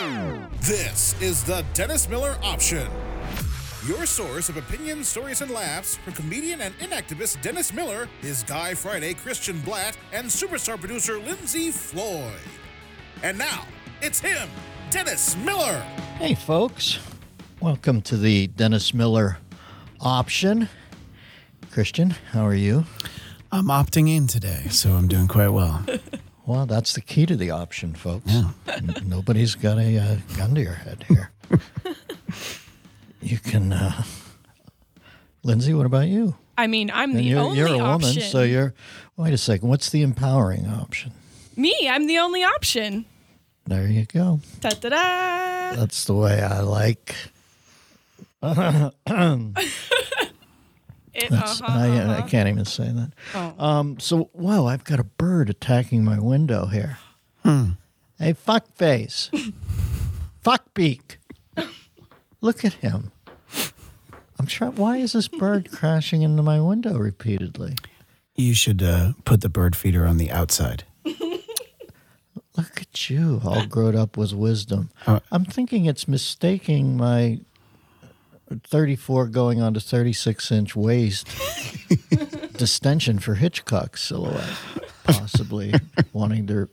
This is the Dennis Miller Option. Your source of opinions, stories, and laughs from comedian and inactivist Dennis Miller, his Guy Friday Christian Blatt, and superstar producer Lindsay Floyd. And now, it's him, Dennis Miller. Hey, folks. Welcome to the Dennis Miller option. Christian, how are you? I'm opting in today, so I'm doing quite well. Well, that's the key to the option, folks. Yeah. N- Nobody's got a uh, gun to your head here. you can. Uh... Lindsay, what about you? I mean, I'm And the you're, only you're a woman, option. so you're. Wait a second. What's the empowering option? Me, I'm the only option. There you go. Da da da. That's the way I like. It, That's, uh-huh, I, I uh-huh. can't even say that. Oh. Um, so, wow, I've got a bird attacking my window here. Hmm. Hey, fuck face. fuck beak. Look at him. I'm trying. Why is this bird crashing into my window repeatedly? You should uh, put the bird feeder on the outside. Look at you, all grown up with wisdom. Uh, I'm thinking it's mistaking my 34 going on to 36 inch waist distension for Hitchcock's silhouette, possibly wanting to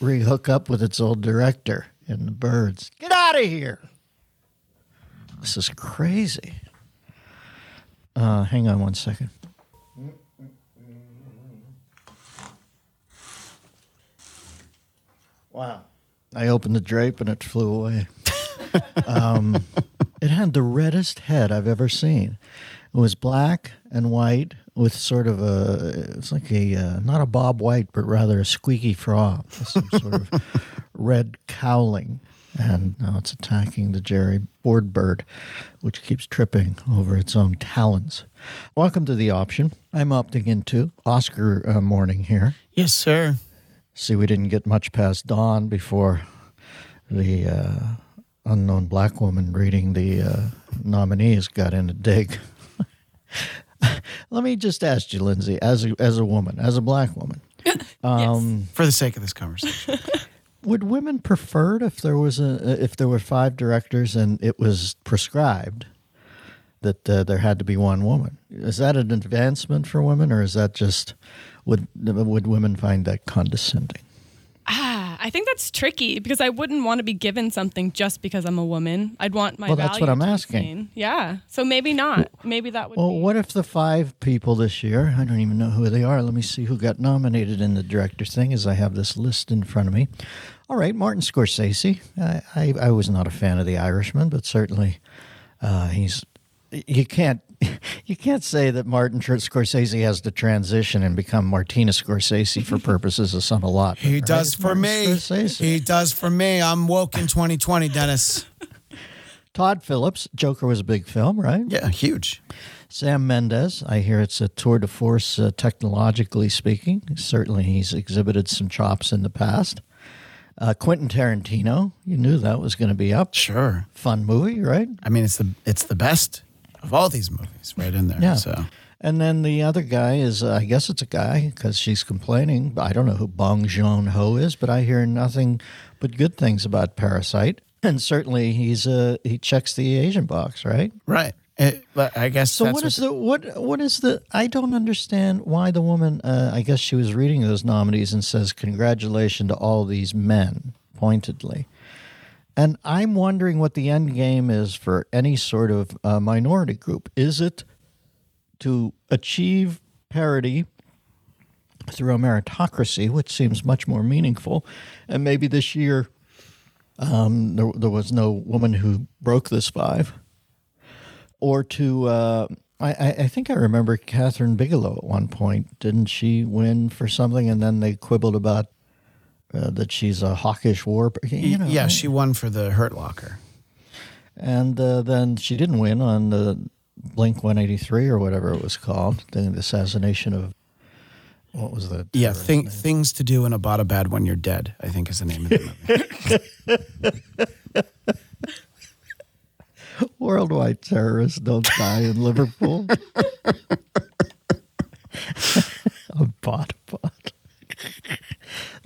rehook up with its old director in the birds. Get out of here! This is crazy. Uh, hang on one second. Wow. I opened the drape and it flew away. um, it had the reddest head I've ever seen. It was black and white with sort of a, it's like a, uh, not a bob white, but rather a squeaky frog, some sort of red cowling. And now it's attacking the Jerry board bird, which keeps tripping over its own talons. Welcome to the option. I'm opting into Oscar uh, morning here. Yes, sir. See, we didn't get much past dawn before the uh, unknown black woman reading the uh, nominees got in a dig. Let me just ask you, Lindsay, as a, as a woman, as a black woman, um, For the sake of this conversation. would women prefer it if there was a if there were five directors and it was prescribed that uh, there had to be one woman? Is that an advancement for women, or is that just would would women find that condescending? Ah, I think that's tricky because I wouldn't want to be given something just because I'm a woman. I'd want my Well, that's what I'm asking. seen. Yeah. So maybe not. Maybe that would Well, be. what if the five people this year, I don't even know who they are. Let me see who got nominated in the director's thing as I have this list in front of me. All right, Martin Scorsese. I, I, I was not a fan of The Irishman, but certainly uh, he's. You can't you can't say that Martin Scorsese has to transition and become Martina Scorsese for purposes of some allotment. He right? does for me. Scorsese. He does for me. I'm woke in 2020, Dennis. Todd Phillips, Joker was a big film, right? Yeah, huge. Sam Mendes, I hear it's a tour de force uh, technologically speaking. Certainly, he's exhibited some chops in the past. Uh, Quentin Tarantino, you knew that was going to be up. Sure. Fun movie, right? I mean, it's the it's the best of all these movies, right in there. Yeah. So And then the other guy is, uh, I guess it's a guy because she's complaining. I don't know who Bong Joon Ho is, but I hear nothing but good things about Parasite. And certainly, he's uh, he checks the Asian box, right? right. It, but I guess. So that's what is the what what is the I don't understand why the woman uh, I guess she was reading those nominees and says congratulations to all these men pointedly. And I'm wondering what the end game is for any sort of uh, minority group. Is it to achieve parity through a meritocracy, which seems much more meaningful, and maybe this year um, there, there was no woman who broke this five or to uh, I, I I think I remember Kathryn Bigelow at one point. Didn't she win for something, and then they quibbled about uh, that she's a hawkish war. You know, yeah, right? she won for the Hurt Locker. and uh, then she didn't win on the Blink One Eighty Three or whatever it was called, the assassination of what was the Yeah, thing, name? things to do in Abbottabad when you're dead. I think is the name of the movie. worldwide terrorists don't die in Liverpool. a bot bot.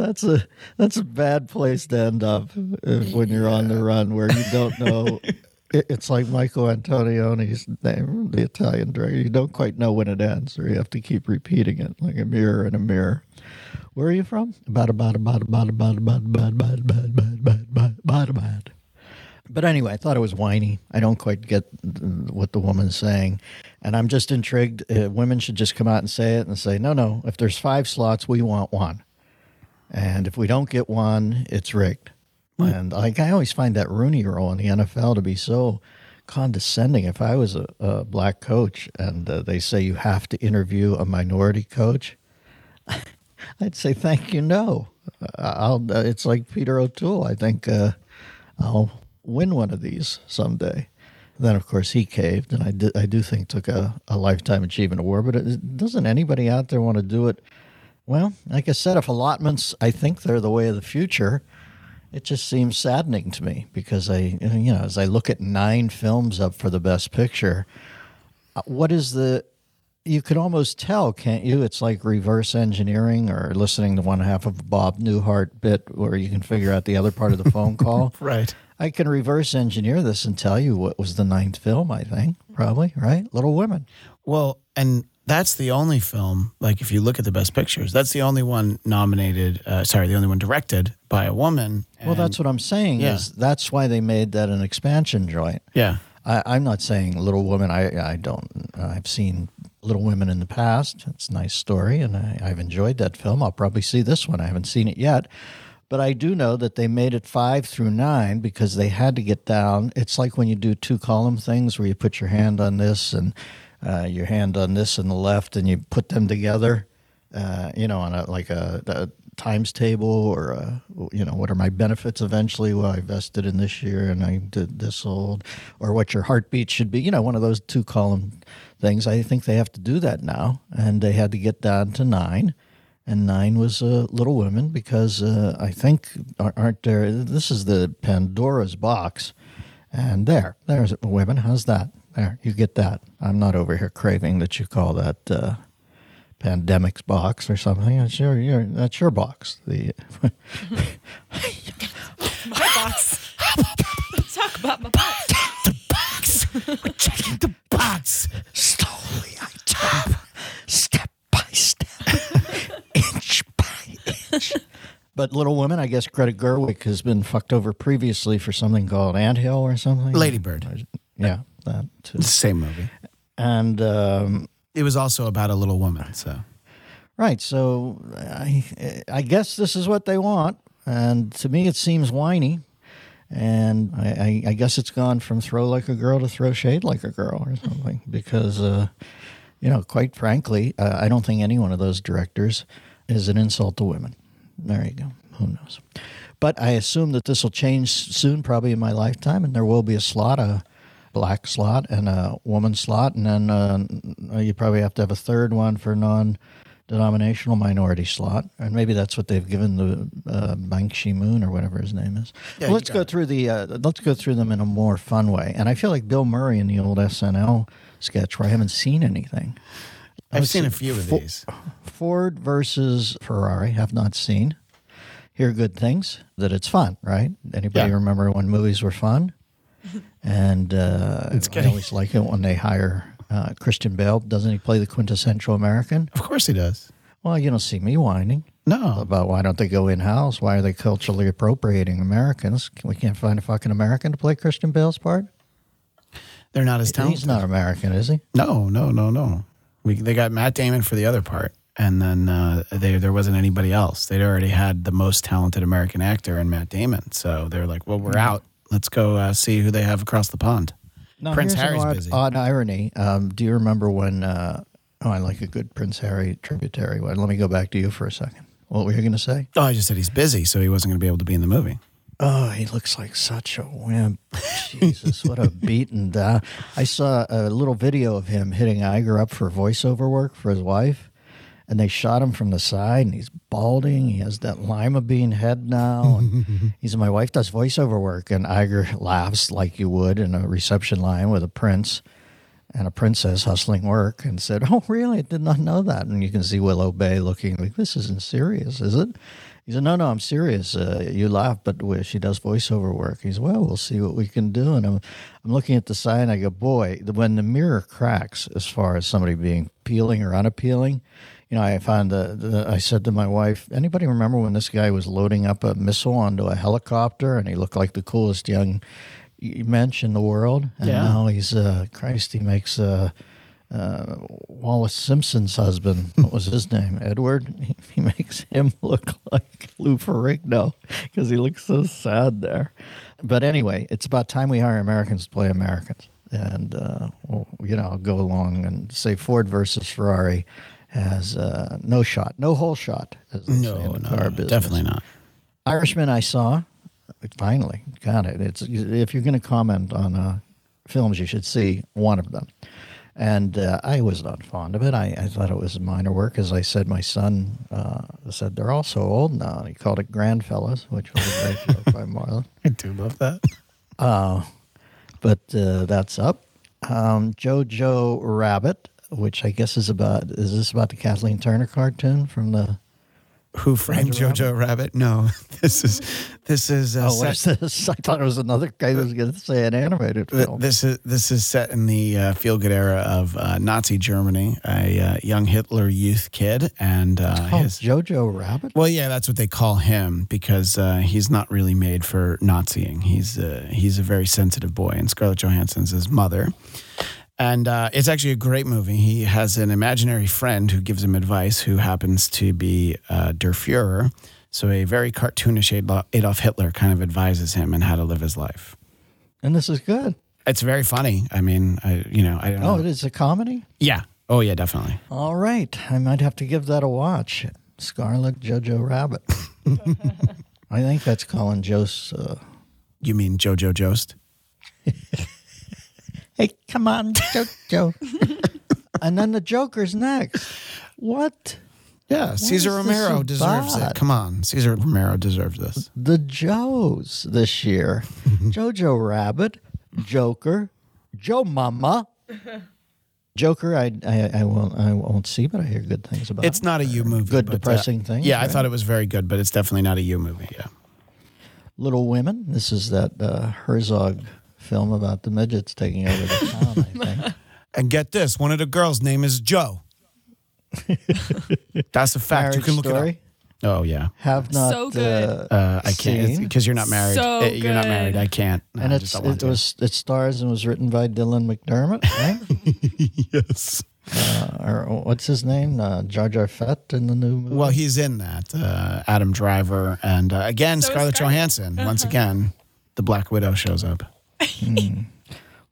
That's a that's a bad place to end up uh, when you're on the run where you don't know. It- It's like Michael Antonioni's name, the Italian director. You don't quite know when it ends, or you have to keep repeating it like a mirror in a mirror. Where are you from? Bada bada bada bada bada bada bada bada bada bada bada bada bada. But anyway, I thought it was whiny. I don't quite get what the woman's saying. And I'm just intrigued. Uh, women should just come out and say it and say, no, no, if there's five slots, we want one. And if we don't get one, it's rigged. And like I always find that Rooney rule in the NFL to be so condescending. If I was a, a black coach and uh, they say you have to interview a minority coach, I'd say thank you, no. Uh, I'll. Uh, it's like Peter O'Toole. I think uh, I'll win one of these someday. Then, of course, he caved, and I do, I do think took a, a lifetime achievement award. But it, doesn't anybody out there want to do it? Well, like I said, if allotments, I think they're the way of the future. It just seems saddening to me because I, you know, as I look at nine films up for the best picture, uh, what is the you could almost tell, can't you? It's like reverse engineering or listening to one half of a Bob Newhart bit where you can figure out the other part of the phone call. Right. I can reverse engineer this and tell you what was the ninth film, I think, probably, right? Little Women. Well, and that's the only film. Like, if you look at the best pictures, that's the only one nominated. Uh, sorry, the only one directed by a woman. well, that's what I'm saying Yeah. is that's why they made that an expansion joint. Yeah. I, I'm not saying Little Women. I I don't. I've seen Little Women in the past. It's a nice story, and I, I've enjoyed that film. I'll probably see this one. I haven't seen it yet, but I do know that they made it five through nine because they had to get down. It's like when you do two column things where you put your hand on this and uh, your hand on this and the left, and you put them together. Uh, you know, on a like a, a times table or a, you know what are my benefits eventually? Well i vested in this year and i did this old or what your heartbeat should be you know one of those two column things. I think they have to do that now. And they had to get down to nine. And nine was uh, little women because uh, i think ar- aren't there this is the pandora's box. And there there's women. How's that there you get that i'm not over here craving that you call that uh, pandemics box or something. That's your, your that's your box. The My box. Let's talk about my box. The box. Checking the box. slowly I tap, step by step, inch by inch. But Little Women, I guess Greta Gerwig has been fucked over previously for something called Anthill or something. Ladybird. Yeah, that too. The same movie. And um, It was also about a little woman. So Right. So I, I guess this is what they want. And to me, it seems whiny. And I, I, I guess it's gone from throw like a girl to throw shade like a girl or something. Because, uh, you know, quite frankly, uh, I don't think any one of those directors is an insult to women. There you go. Who knows? But I assume that this will change soon, probably in my lifetime, and there will be a slot, a black slot and a woman slot, and then uh, you probably have to have a third one for non denominational minority slot, and maybe that's what they've given the uh, Bang Shi Moon or whatever his name is. Yeah, Well, let's go it. through the uh, let's go through them in a more fun way. And I feel like Bill Murray in the old SNL sketch where I haven't seen anything. I've seen a few of these. Ford versus Ferrari. Have not seen. Hear good things. That it's fun, right? Anybody Yeah. remember when movies were fun? And uh, It's I always like it when they hire uh, Christian Bale. Doesn't he play the quintessential American? Of course he does. Well, you don't see me whining No. about why don't they go in house? Why are they culturally appropriating Americans? We can't find a fucking American to play Christian Bale's part. They're not as talented. He's not American, is he? No, no, no, no. We they got Matt Damon for the other part, and then uh, they, there wasn't anybody else. They'd already had the most talented American actor in Matt Damon, so they're like, "Well, we're out. Let's go uh, see who they have across the pond." No, Prince Harry's odd, busy. Odd irony. Um, do you remember when? Uh, oh, I like a good Prince Harry tributary. Well, let me go back to you for a second. What were you going to say? Oh, I just said he's busy, so he wasn't going to be able to be in the movie. Oh, he looks like such a wimp. Jesus, what a beaten down. I saw a little video of him hitting Iger up for voiceover work for his wife, and they shot him from the side, and he's balding. He has that lima bean head now. And he said, My wife does voiceover work, and Iger laughs like you would in a reception line with a prince and a princess hustling work and said, Oh, really? I did not know that. And you can see Willow Bay looking like, This isn't serious, is it? He said, "No, no, I'm serious. Uh, you laugh, but she does voiceover work." He said, "Well, we'll see what we can do." And I'm, I'm looking at the sign. I go, "Boy, when the mirror cracks, as far as somebody being peeling or unappealing, you know, I found the, the. I said to my wife, "Anybody remember when this guy was loading up a missile onto a helicopter, and he looked like the coolest young mensch in the world? And Yeah. now he's, uh, Christ, he makes." Uh, uh, Wallis Simpson's husband. What was his name? Edward. He, he makes him look like Lou Ferrigno because he looks so sad there. But anyway, it's about time we hire Americans to play Americans. And, uh, well, you know, I'll go along and say Ford versus Ferrari has uh, no shot, no whole shot. As No, in no, car no, definitely not. Irishman, I saw. Finally, got it. It's if you're going to comment on uh, films, you should see one of them. And uh, I was not fond of it. I, I thought it was minor work. As I said, my son uh, said they're all so old now. And he called it Grandfellas, which was a great joke by Marlon. I do love that. Uh, but uh, that's up. Um, Jojo Rabbit, which I guess is about is this about the Kathleen Turner cartoon from the Who framed Jojo Rabbit? No, this is this is uh, Oh, set- what's this? I thought it was another guy was going to say an animated film. This is this is set in the uh, feel good era of uh, Nazi Germany. A uh, young Hitler youth kid, and uh, his Jojo Rabbit? well, yeah, that's what they call him because uh, he's not really made for Naziing. He's uh, he's a very sensitive boy, and Scarlett Johansson's his mother. And uh, it's actually a great movie. He has an imaginary friend who gives him advice, who happens to be uh, Der Fuhrer. So a very cartoonish Adolf Hitler kind of advises him on how to live his life. And this is good. It's very funny. I mean, I you know, I don't Oh, know. it is a comedy? Yeah. Oh yeah, definitely. All right. I might have to give that a watch. Scarlet Jojo Rabbit. I think that's Colin Jost. Uh, You mean Jojo Jost? hey, come on, Jojo. and then the Joker's next. What? Yeah, Caesar is this Romero deserves about? it. Come on, Cesar Romero deserves this. The Joes this year Jojo Rabbit, Joker, Joe Mama. Joker, I, I I won't I won't see, but I hear good things about. It's not a you movie. Good but, uh, depressing things, Yeah, I thought it was very good, but it's definitely not a you movie. Yeah. Little Women. This is that uh, Herzog film about the midgets taking over the town. I think. And get this, one of the girls' name is Joe. That's a fact. Marriage you can look story. it up. Oh yeah. Have not. So good. Uh, Uh, I can't because you're not married. So Uh, you're not married. I can't. No, and I it's just don't want it to. was it stars and was written by Dylan McDermott, right? yes. uh, or what's his name? Uh, Jar Jar Fett in the new movie. Well, he's in that. Uh, Adam Driver and uh, again So Scarlett Scarlett. Johansson. Once again, the Black Widow shows up.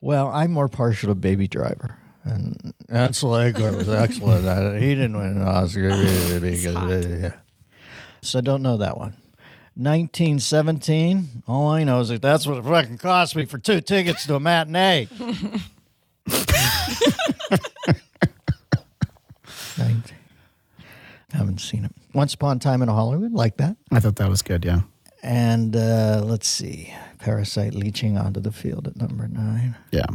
Well, I'm more partial to Baby Driver. And Ansel Elgort was excellent at it. He didn't win an Oscar because, yeah. So I don't know that one. 1917. All I know is that that's what it fucking cost me for two tickets to a matinee. Nineteen. Haven't seen it. Once Upon a Time in Hollywood, like that. I thought that was good. Yeah. And uh, let's see, Parasite leaching onto the field at number nine. Yeah.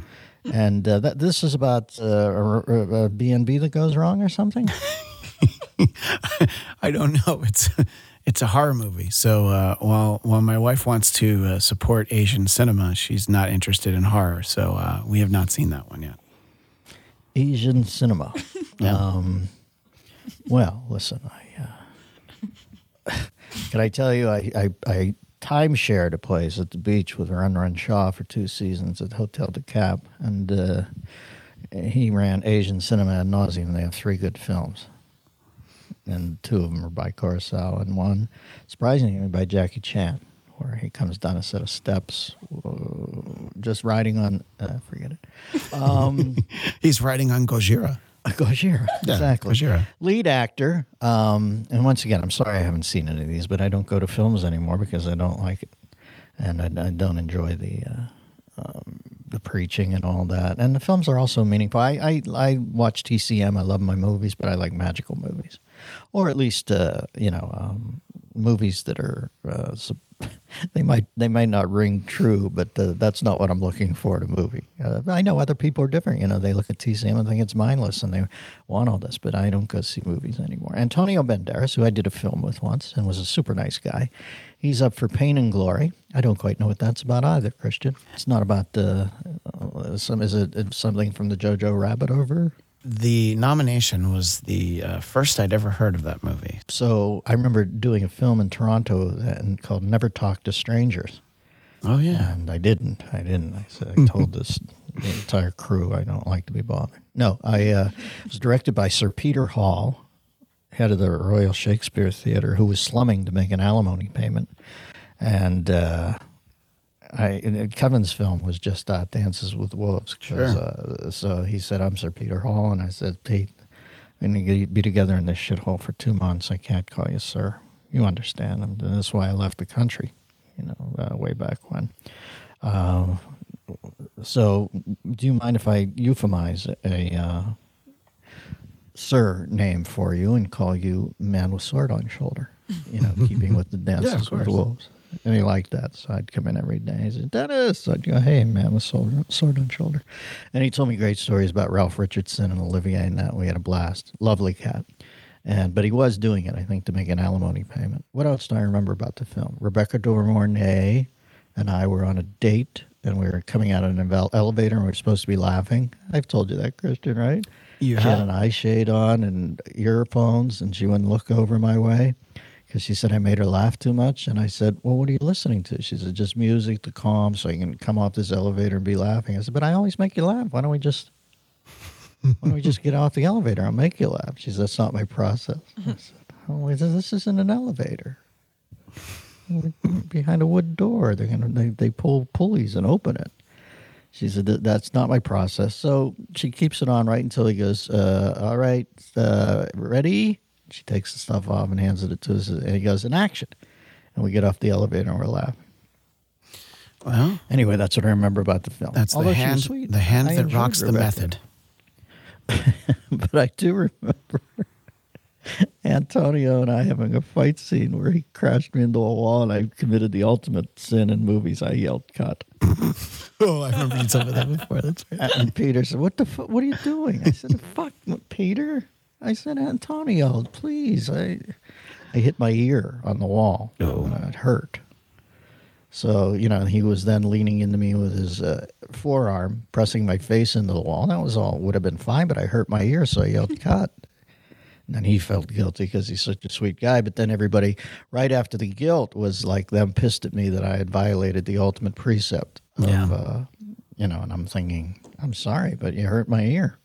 And uh, that this is about uh, a, a B&B that goes wrong or something. I don't know. It's it's a horror movie. So uh, while while my wife wants to uh, support Asian cinema, she's not interested in horror. So uh, we have not seen that one yet. Asian cinema. Yeah. Um, well, listen, I uh, can I tell you, I I, I time shared a place at the beach with Run Run Shaw for two seasons at Hotel de Cap, and uh, he ran Asian cinema ad nauseum. They have three good films, and two of them are by Kurosawa, and one, surprisingly, by Jackie Chan, where he comes down a set of steps, uh, just riding on. Uh, forget it. Um, He's riding on Gojira. Gojira, Yeah, exactly. Gojira. Lead actor, um, and once again, I'm sorry I haven't seen any of these, but I don't go to films anymore because I don't like it, and I, I don't enjoy the uh, um, the preaching and all that. And the films are also meaningful. I, I I watch TCM. I love my movies, but I like magical movies, or at least uh, you know um, movies that are uh, they might they might not ring true, but uh, that's not what I'm looking for in a movie. Uh, I know other people are different. You know, they look at TCM and think it's mindless, and they want all this. But I don't go see movies anymore. Antonio Banderas, who I did a film with once and was a super nice guy, he's up for Pain and Glory. I don't quite know what that's about either, Christian. It's not about uh, uh, some. Is it something from the Jojo Rabbit over? The nomination was the uh, first I'd ever heard of that movie. So I remember doing a film in Toronto and called Never Talk to Strangers. Oh yeah, And I didn't. I didn't. I said I told this the entire crew I don't like to be bothered. No, I uh, was directed by Sir Peter Hall, head of the Royal Shakespeare Theatre, who was slumming to make an alimony payment, and. Uh, I Kevin's film was just uh, Dances with Wolves. Sure. Uh, so he said, "I'm Sir Peter Hall," and I said, "Pete, going to be together in this shithole for two months. I can't call you sir. You understand? And that's why I left the country. You know, uh, way back when." Uh, so, do you mind if I euphemize a uh, sir name for you and call you man with sword on shoulder? You know, keeping with the dances with course. wolves. And he liked that, so I'd come in every day. He said, Dennis. I'd go, hey, man with sword, sword on shoulder. And he told me great stories about Ralph Richardson and Olivier and that. We had a blast. Lovely cat. And But he was doing it, I think, to make an alimony payment. What else do I remember about the film? Rebecca De Mornay and I were on a date, and we were coming out of an elevator, and we were supposed to be laughing. I've told you that, Christian, right? You she had an eye shade on and earphones, and she wouldn't look over my way because she said I made her laugh too much. And I said, Well, what are you listening to? She said, Just music to calm so you can come off this elevator and be laughing. I said, But I always make you laugh. Why don't we just. Why don't we just get off the elevator? I'll make you laugh. She said, That's not my process. I said, oh, this- isn't an elevator. Behind a wood door. They're gonna they, they pull pulleys and open it. She said that's not my process. So she keeps it on right until he goes, uh, "All right, uh, ready." She takes the stuff off and hands it to us, and he goes, "In action." And we get off the elevator and we're laughing. well, Anyway, that's what I remember about the film. that's Although the hand, sweet. the hand I that rocks the method. but I do remember Antonio and I having a fight scene where he crashed me into a wall, and I committed the ultimate sin in movies. I yelled "cut," Oh, I remember you told me that before. That's right. and Peter said, "What the? fuck? what are you doing?" I said, "Fuck, Peter." I said, "Antonio, please." I I hit my ear on the wall. Oh. and it hurt. So you know, he was then leaning into me with his uh, forearm, pressing my face into the wall. That was all would have been fine, but I hurt my ear, so I yelled "cut." And then he felt guilty because he's such a sweet guy. But then everybody, right after the guilt, was like them pissed at me that I had violated the ultimate precept of, Yeah. uh, you know. And I'm thinking, I'm sorry, but you hurt my ear.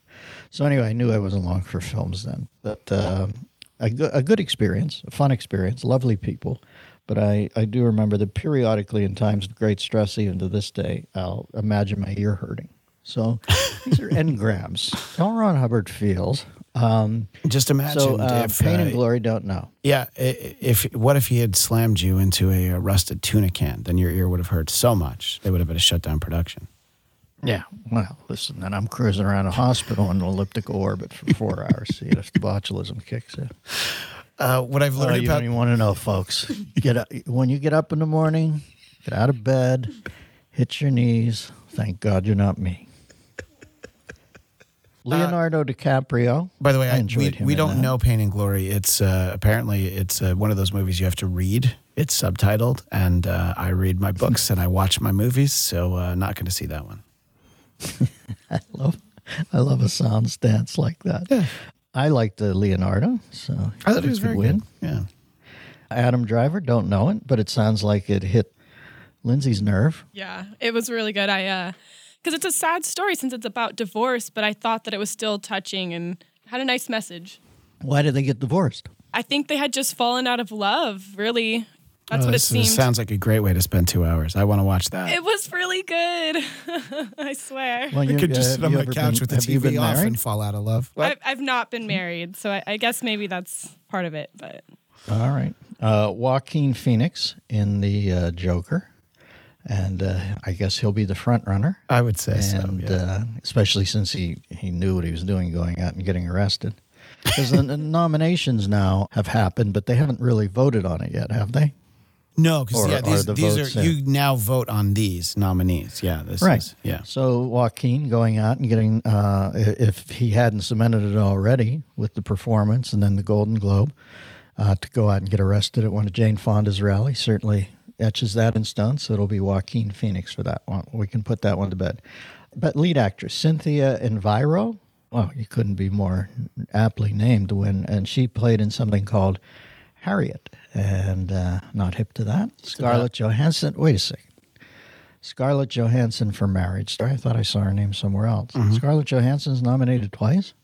So anyway, I knew I wasn't long for films then. But um a, good, a good experience, a fun experience, lovely people. But I, I do remember that periodically, in times of great stress, even to this day, I'll imagine my ear hurting. So these are engrams. L. Ron Hubbard feels. Um, Just imagine so uh, if pain uh, and glory don't know. Yeah, if what if he had slammed you into a, rusted tuna can? Then your ear would have hurt so much they would have had to shut down production. Yeah. Well, listen, then I'm cruising around a hospital in an elliptical orbit for four hours. See if the botulism kicks in. Uh, what I've Oh, learned you about don't even want to know, folks. Get up, when you get up in the morning, get out of bed, hit your knees. Thank God you're not me. Leonardo DiCaprio. By the way, I I enjoyed we, him we don't that. know Pain and Glory. It's uh, apparently it's uh, one of those movies you have to read. It's subtitled, and uh, I read my books and I watch my movies, so uh, not going to see that one. I love, I love a sound stance like that. Yeah. I liked uh, Leonardo, so I thought it was very win. good. Yeah, Adam Driver, don't know it, but it sounds like it hit Lindsay's nerve. Yeah, it was really good. I uh because it's a sad story since it's about divorce, but I thought that it was still touching and had a nice message. Why did they get divorced? I think they had just fallen out of love, really. That's Oh, what it this, seemed. sounds like a great way to spend two hours. I want to watch that. it was really good. I swear. Well, you- could uh, just have sit on you my couch been- with the have you been TV off married? and fall out of love. I've, I've not been married, so I, I guess maybe that's part of it. But All right. Uh, Joaquin Phoenix in the uh, Joker. And uh, I guess he'll be the front runner. I would say so. and yeah. uh, especially since he, he knew what he was doing going out and getting arrested. Because the, the nominations now have happened, but they haven't really voted on it yet, have they? No, because yeah, these, the these votes are there? you now vote on these nominees. Yeah, this Right. is yeah. So Joaquin going out and getting, uh, if he hadn't cemented it already with the performance and then the Golden Globe, uh, to go out and get arrested at one of Jane Fonda's rallies certainly etches that in stone. So it'll be Joaquin Phoenix for that one. We can put that one to bed. But lead actress Cynthia Erivo, well, you couldn't be more aptly named to win, and she played in something called Harriet, and uh, not hip to that. Scarlett Johansson. Wait a second. Scarlett Johansson for Marriage Story. I thought I saw her name somewhere else. Scarlett Johansson's nominated twice.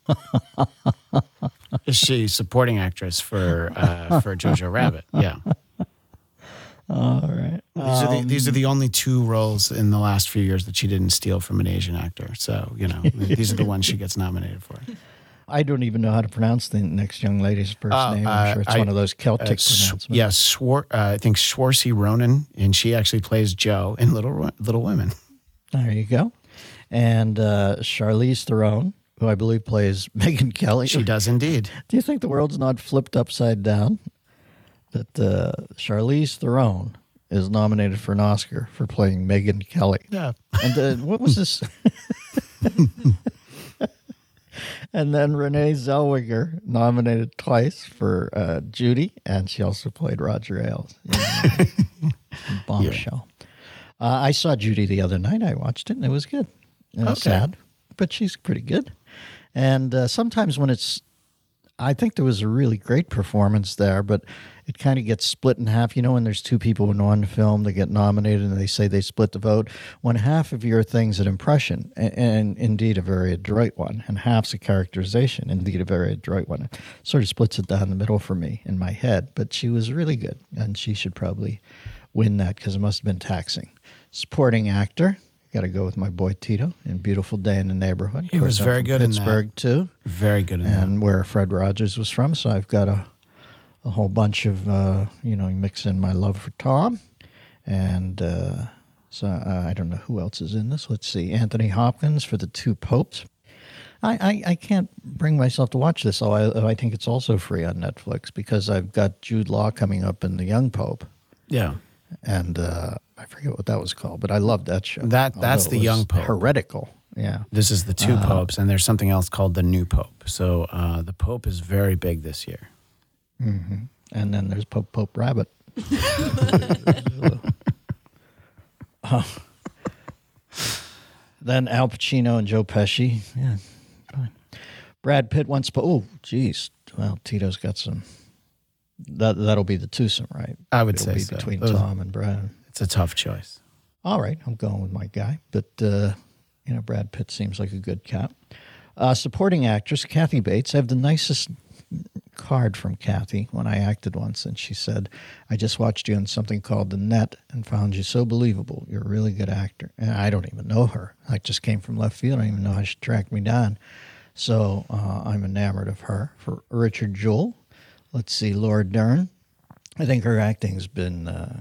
Is she supporting actress for uh, for Jojo Rabbit? Yeah. All right. These are the these are the only two roles in the last few years that she didn't steal from an Asian actor. So you know these are the ones she gets nominated for. I don't even know how to pronounce the next young lady's first Oh, name. uh, I'm sure it's I- one of those Celtic Uh, S- pronouncements. yeah, Swar- uh, I think Swarcy Ronan, and she actually plays Joe in Little Little Women. There you go. And uh, Charlize Theron, who I believe plays Megyn Kelly. She does indeed. Do you think the world's not flipped upside down? That uh, Charlize Theron is nominated for an Oscar for playing Megyn Kelly. Yeah. And uh, what was this? and then Renee Zellweger nominated twice for uh, Judy, and she also played Roger Ailes Bombshell. Uh, I saw Judy the other night. I watched it, and it was good. It was Okay. sad, but she's pretty good. And uh, sometimes when it's I think there was a really great performance there, but it kind of gets split in half. You know, when there's two people in one film, they get nominated and they say they split the vote. When half of your thing's an impression, and, and indeed a very adroit one, and half's a characterization, indeed a very adroit one, it sort of splits it down the middle for me in my head. But she was really good, and she should probably win that because it must have been taxing. Supporting actor. Got to go with my boy Tito in Beautiful Day in the Neighborhood. He was Of course, I'm very good in that. Pittsburgh too Very good in that. and where Fred Rogers was from. So I've got a a whole bunch of uh, you know mix in my love for Tom, and uh, so uh, I don't know who else is in this. Let's see, Anthony Hopkins for the two popes. I, I, I can't bring myself to watch this, although I, I think it's also free on Netflix because I've got Jude Law coming up in the Young Pope, yeah. and uh, I forget what that was called, but I loved that show. That- that's the Young Pope. Heretical, yeah. This is the two Uh-huh. popes, and there's something else called the new pope. So uh, the pope is very big this year. And then there's Pope Pope Rabbit. Oh. Then Al Pacino and Joe Pesci. Yeah, fine. Brad Pitt once. Oh, geez. Well, Tito's got some. That that'll be the twosome, right? I would It'll say be so. between Those- Tom and Brad. It's a tough choice. All right, I'm going with my guy, but uh, you know, Brad Pitt seems like a good cat. Uh, supporting actress Kathy Bates. I have the nicest card from Kathy when I acted once, and she said, "I just watched you in something called The Net and found you so believable. You're a really good actor." And I don't even know her. I just came from left field. I don't even know how she tracked me down. So uh, I'm enamored of her. For Richard Jewell, let's see, Laura Dern. I think her acting's been uh,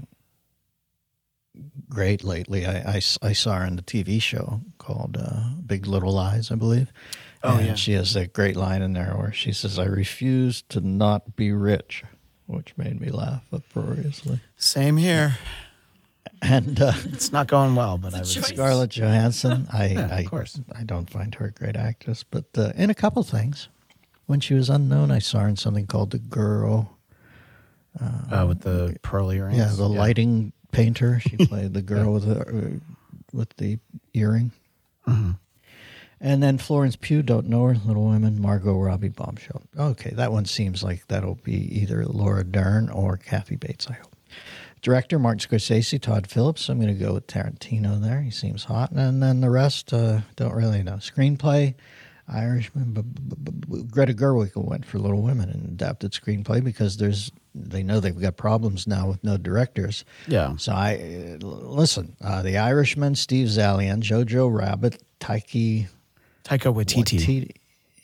great lately. I I saw her in the TV show called uh, Big Little Lies, I believe. Oh, and yeah. She has that great line in there where she says, I refuse to not be rich, which made me laugh uproariously. Same here. And uh, It's not going well, but I would choice. Scarlett Johansson, I, Yeah, of course. I don't find her a great actress, but uh, in a couple things. When she was unknown, I saw her in something called The Girl. uh, with the pearl earrings. Yeah, the lighting painter. She played the girl with the uh, with the earring. And then Florence Pugh, don't know her, Little Women, Margot Robbie, Bombshell. Okay, that one seems like that'll be either Laura Dern or Kathy Bates, I hope. Director, Martin Scorsese, Todd Phillips. I'm going to go with Tarantino there. He seems hot. And then the rest, uh, don't really know. Screenplay, Irishman. B- b- b- Greta Gerwig went for Little Women and adapted screenplay because there's they know they've got problems now with no directors. Yeah. So I uh, listen. Uh, the Irishman, Steve Zaillian, Jojo Rabbit, Taiki Taika Waititi. Waititi.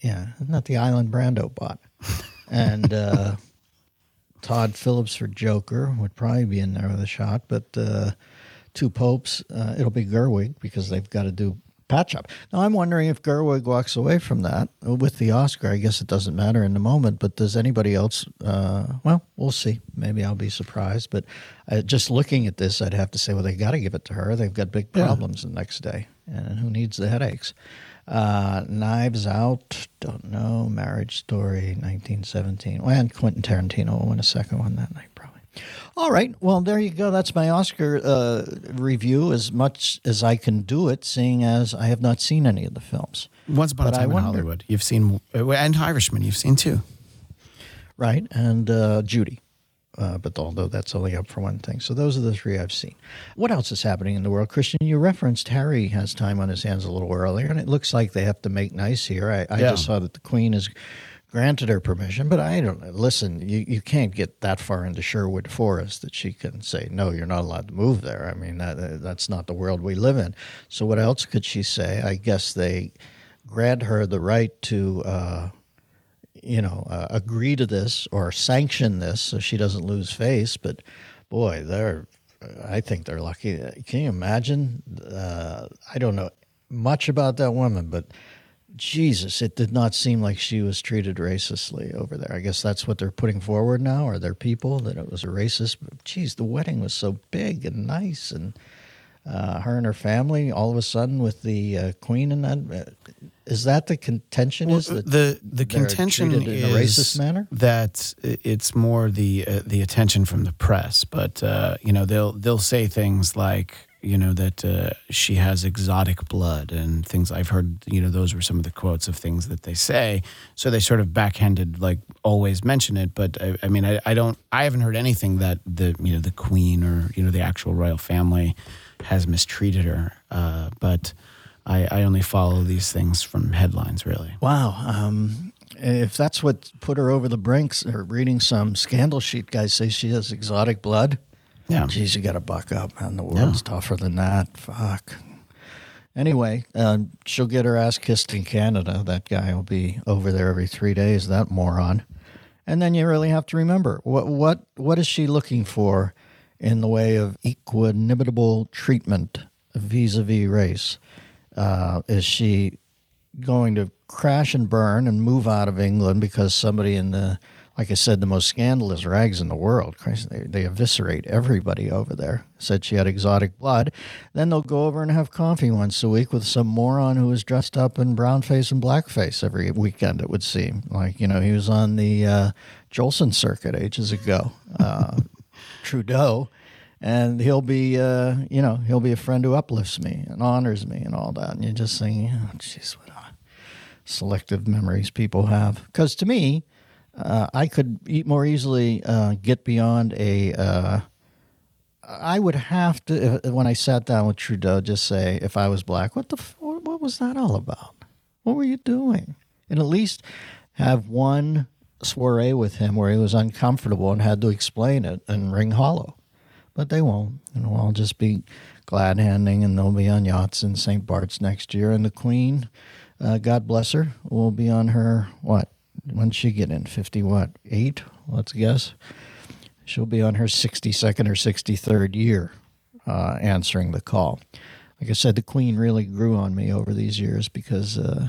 Yeah, not the Island Brando bot. and uh, Todd Phillips for Joker would probably be in there with a shot, but uh, two popes, uh, it'll be Gerwig because they've got to do patch up. Now I'm wondering if Gerwig walks away from that with the Oscar. I guess it doesn't matter in the moment, but does anybody else? Uh, well, we'll see. Maybe I'll be surprised. But uh, just looking at this, I'd have to say, well, they've got to give it to her. They've got big problems the next day, and who needs the headaches? Uh, Knives Out, don't know. Marriage Story, 1917. Well, and Quentin Tarantino will win a second one that night, probably. All right. Well, there you go. That's my Oscar uh, review as much as I can do it, seeing as I have not seen any of the films. Once upon But a I time in wonder- Hollywood, you've seen, and Irishman, you've seen too. Right. And uh, Judy. Uh, but although that's only up for one thing. So those are the three I've seen. What else is happening in the world? Christian, you referenced Harry has time on his hands a little earlier, and it looks like they have to make nice here. I, I Yeah. just saw that the Queen has granted her permission, but I don't know. Listen, you, you can't get that far into Sherwood Forest that she can say, no, you're not allowed to move there. I mean, that, that's not the world we live in. So what else could she say? I guess they grant her the right to. Uh, you know, uh, agree to this or sanction this so she doesn't lose face. But boy, they're, I think they're lucky. Can you imagine? Uh, I don't know much about that woman, but Jesus, it did not seem like she was treated racistly over there. I guess that's what they're putting forward now, or their people, that it was a racist. But geez, the wedding was so big and nice and. Uh, her and her family, all of a sudden, with the uh, queen and that, is that the contention? is that the the contention in is a racist manner? that it's more the uh, the attention from the press, but uh, you know they'll they'll say things like you know that uh, she has exotic blood and things. I've heard you know those were some of the quotes of things that they say. So they sort of backhanded like always mention it, but I, I mean I, I don't I haven't heard anything that the you know the queen or you know the actual royal family has mistreated her, uh, but. I, I only follow these things from headlines, really. Wow. Um, if that's what put her over the brinks, or reading some scandal sheet guys say she has exotic blood, Yeah. geez, you got to buck up, man. The world's tougher than that. Fuck. Anyway, uh, she'll get her ass kissed in Canada. That guy will be over there every three days. That moron. And then you really have to remember what what what is she looking for in the way of equanimable treatment vis-a-vis race? Uh, is she going to crash and burn and move out of England because somebody in the, like I said, the most scandalous rags in the world, Christ, they, they eviscerate everybody over there, said she had exotic blood. Then they'll go over and have coffee once a week with some moron who is dressed up in brown face and blackface every weekend, it would seem. Like, you know, he was on the uh, Jolson circuit ages ago. Uh, Trudeau, and he'll be, uh, you know, he'll be a friend who uplifts me and honors me and all that. And you're just saying, oh, jeez, what selective memories people have. Because to me, uh, I could more easily uh, get beyond a. Uh, I would have to, if, when I sat down with Trudeau, just say, if I was black, what the, what was that all about? What were you doing? And at least have one soiree with him where he was uncomfortable and had to explain it and ring hollow. But they won't. And know, I'll just be glad handing and they'll be on yachts in St. Bart's next year. And the Queen, uh, God bless her, will be on her, what? When'd she get in? 50 what? Eight? Let's guess. She'll be on her 62nd or 63rd year uh, answering the call. Like I said, the Queen really grew on me over these years because uh,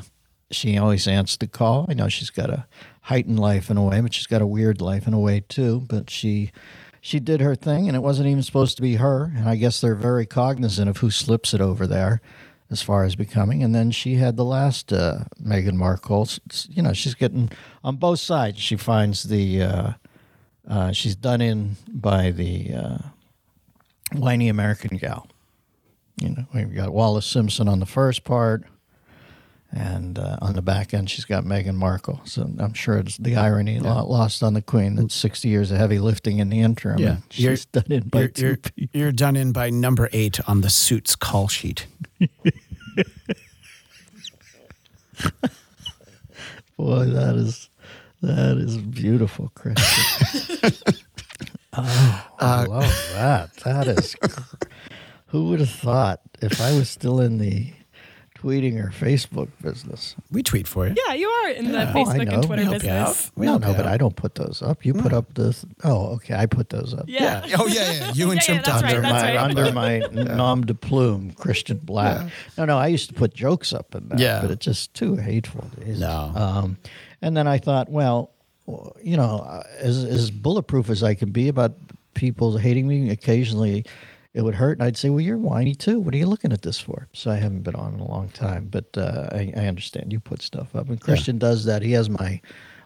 she always answered the call. I know she's got a heightened life in a way, but she's got a weird life in a way too. But she she did her thing, and it wasn't even supposed to be her. And I guess they're very cognizant of who slips it over there, as far as becoming. And then she had the last uh, Meghan Markle. You know, she's getting on both sides. She finds the uh, uh, she's done in by the uh, whiny American gal. You know, we've got Wallis Simpson on the first part, and uh, on the back end, she's got Meghan Markle. So I'm sure it's the irony lo- lost on the Queen that 60 years of heavy lifting in the interim. Yeah. she's done in by You're, two you're, you're done in by number eight on the suit's call sheet. Boy, that is that is beautiful, Chris. oh, I love that. That is. Who would have thought if I was still in the tweeting or Facebook business. We tweet for you. Yeah, you are in the Oh, I Facebook know. and Twitter We help you business. out. We no, help no, you but out. I don't put those up. You put up this. Oh, okay. I put those up. Yeah. Oh yeah, yeah. You and Yeah, Chimp yeah, that's Doctor. right, that's my, right. under my nom de plume, Christian Black. No, no, I used to put jokes up in that, Yeah. but it's just too hateful. Jesus. No. Um, and then I thought, well, you know, uh, as, as bulletproof as I can be about people hating me, occasionally it would hurt. And I'd say, well, you're whiny too. What are you looking at this for? So I haven't been on in a long time, but uh, I, I understand you put stuff up. And Christian does that. He has my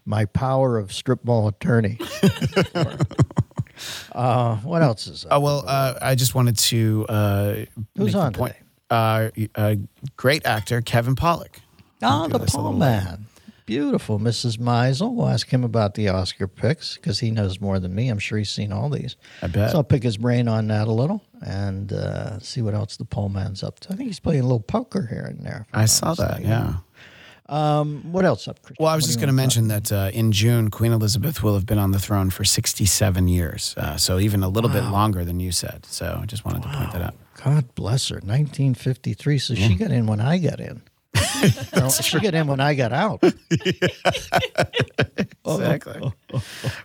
my power of strip mall attorney. uh, what else is up? Oh well, uh, I just wanted to uh, Who's make the on point. today? Uh, uh, great actor Kevin Pollak. Oh, the this a Paul little Man. Beautiful, Mrs. Maisel. We'll ask him about the Oscar picks because he knows more than me. I'm sure he's seen all these. I bet. So I'll pick his brain on that a little and uh, see what else the Paul Man's up to. I think he's playing a little poker here and there. I saw that. Yeah. Um, what else up, Christian? Well, I was What just going to mention that uh, in June, Queen Elizabeth will have been on the throne for 67 years. Uh, so even a little bit longer than you said. So I just wanted to point that out. God bless her. 1953. So she got in when I got in. No, she got in when I got out. Exactly.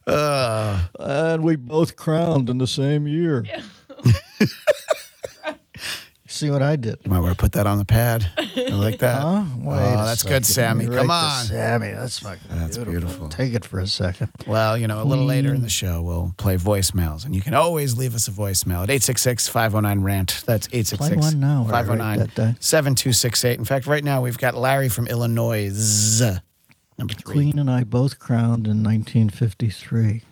Uh, And we both crowned in the same year. See what I did? you might want to put that on the pad. I like that. Huh? Oh, Wait a that's good. Sammy. Let me Come on. this, Sammy. That's fucking That's beautiful. beautiful. Take it for a second. Well, you know, a little later in the mm. show, we'll play voicemails, and you can always leave us a voicemail at 866 509 RANT. That's 866 one now, or right 509 that day. 7268. In fact, right now, we've got Larry from Illinois. Number three. Queen and I both crowned in 1953.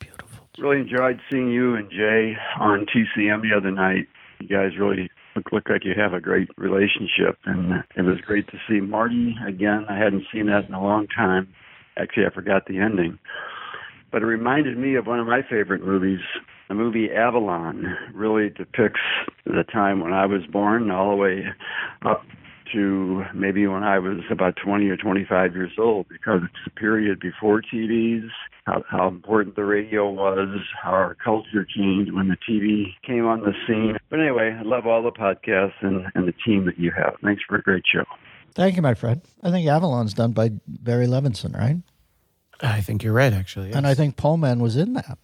Beautiful. Really enjoyed seeing you and Jay on TCM the other night. You guys really look, look like you have a great relationship, and it was great to see Marty again. I hadn't seen that in a long time. Actually, I forgot the ending, but it reminded me of one of my favorite movies. The movie Avalon really depicts the time when I was born, all the way up to maybe when I was about 20 or 25 years old because it's a period before TVs, how, how important the radio was, how our culture changed when the TV came on the scene. But anyway, I love all the podcasts and, and the team that you have. Thanks for a great show. Thank you, my friend. I think Avalon's done by Barry Levinson, right? I think you're right, actually. And I think Paul Man was in that.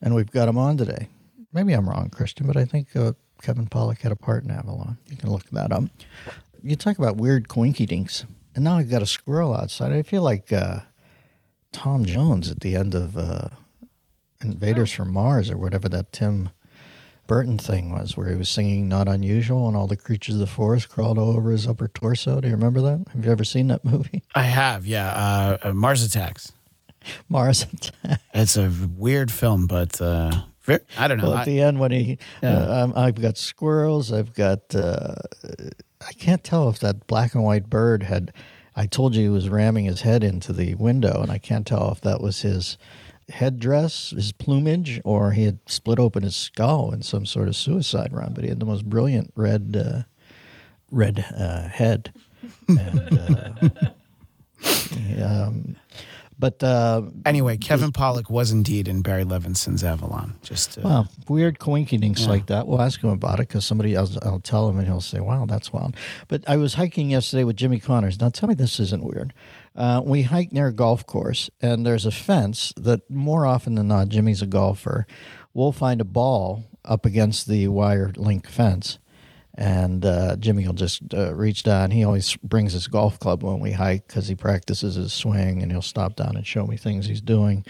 And we've got him on today. Maybe I'm wrong, Christian, but I think uh, Kevin Pollak had a part in Avalon. You can look that up. You talk about weird coinky dinks. And now I've got a squirrel outside. I feel like uh, Tom Jones at the end of uh, Invaders from Mars or whatever that Tim Burton thing was, where he was singing Not Unusual and all the creatures of the forest crawled all over his upper torso. Do you remember that? Have you ever seen that movie? I have, yeah. Uh, uh, Mars Attacks. Mars Attack. It's a weird film, but uh, I don't know. Well, at I- the end, when he, Yeah. uh, I've got squirrels. I've got. Uh, I can't tell if that black and white bird had. I told you he was ramming his head into the window, and I can't tell if that was his headdress, his plumage, or he had split open his skull in some sort of suicide run. But he had the most brilliant red, uh, red uh, head. And, uh, um, but uh, anyway, Kevin Pollak was indeed in Barry Levinson's Avalon. Just uh, Wow, weird coinkydinks like that. We'll ask him about it because somebody else, I'll tell him and he'll say, wow, that's wild. But I was hiking yesterday with Jimmy Connors. Now tell me this isn't weird. Uh, we hike near a golf course and there's a fence that more often than not, Jimmy's a golfer. We'll find a ball up against the wire link fence. And uh, Jimmy will just uh, reach down. He always brings his golf club when we hike because he practices his swing, and he'll stop down and show me things he's doing.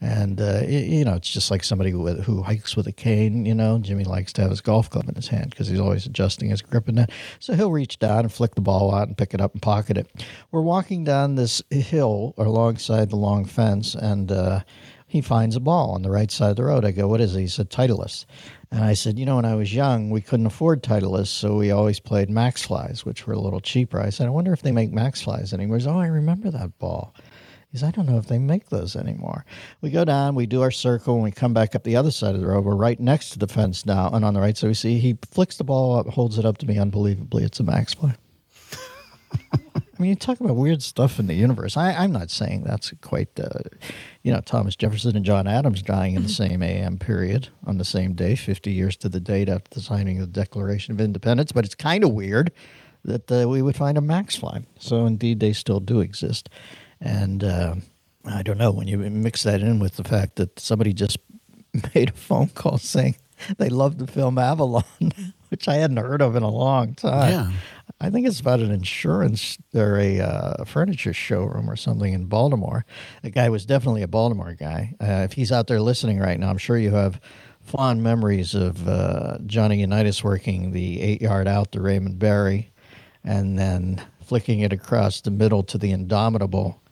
And uh, y- you know, it's just like somebody with, who hikes with a cane. You know, Jimmy likes to have his golf club in his hand because he's always adjusting his grip and that. So he'll reach down and flick the ball out and pick it up and pocket it. We're walking down this hill alongside the long fence, and uh, he finds a ball on the right side of the road. I go, "What is it?" He said, "Titleist." And I said, you know, when I was young, we couldn't afford Titleist, so we always played Maxflis, which were a little cheaper. I said, I wonder if they make Maxflis anymore. He oh, I remember that ball. He said, I don't know if they make those anymore. We go down, we do our circle, and we come back up the other side of the road. We're right next to the fence now, and on the right side, we see he flicks the ball up, holds it up to me unbelievably. It's a Maxfli. I mean, you talk about weird stuff in the universe. I, I'm not saying that's quite, uh, you know, Thomas Jefferson and John Adams dying in the same AM period on the same day, 50 years to the date after the signing of the Declaration of Independence, but it's kind of weird that uh, we would find a Maxfli. So indeed, they still do exist, and uh, I don't know when you mix that in with the fact that somebody just made a phone call saying they loved the film Avalon, which I hadn't heard of in a long time. Yeah. I think it's about an insurance or a uh, furniture showroom or something in Baltimore. The guy was definitely a Baltimore guy. Uh, if he's out there listening right now, I'm sure you have fond memories of uh, Johnny Unitas working the eight yard out to Raymond Berry and then flicking it across the middle to the indomitable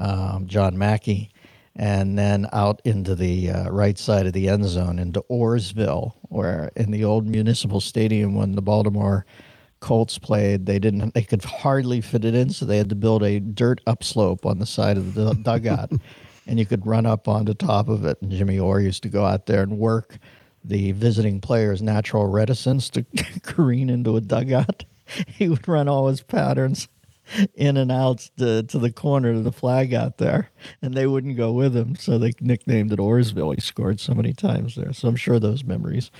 um, John Mackey and then out into the uh, right side of the end zone into Orrsville, where in the old municipal stadium when the Baltimore Colts played, they didn't they could hardly fit it in, so they had to build a dirt upslope on the side of the dugout, and you could run up on the top of it. And Jimmy Orr used to go out there and work the visiting players' natural reticence to careen into a dugout. He would run all his patterns in and out to, to the corner of the flag out there, and they wouldn't go with him. So they nicknamed it Orrsville. He scored so many times there. So I'm sure those memories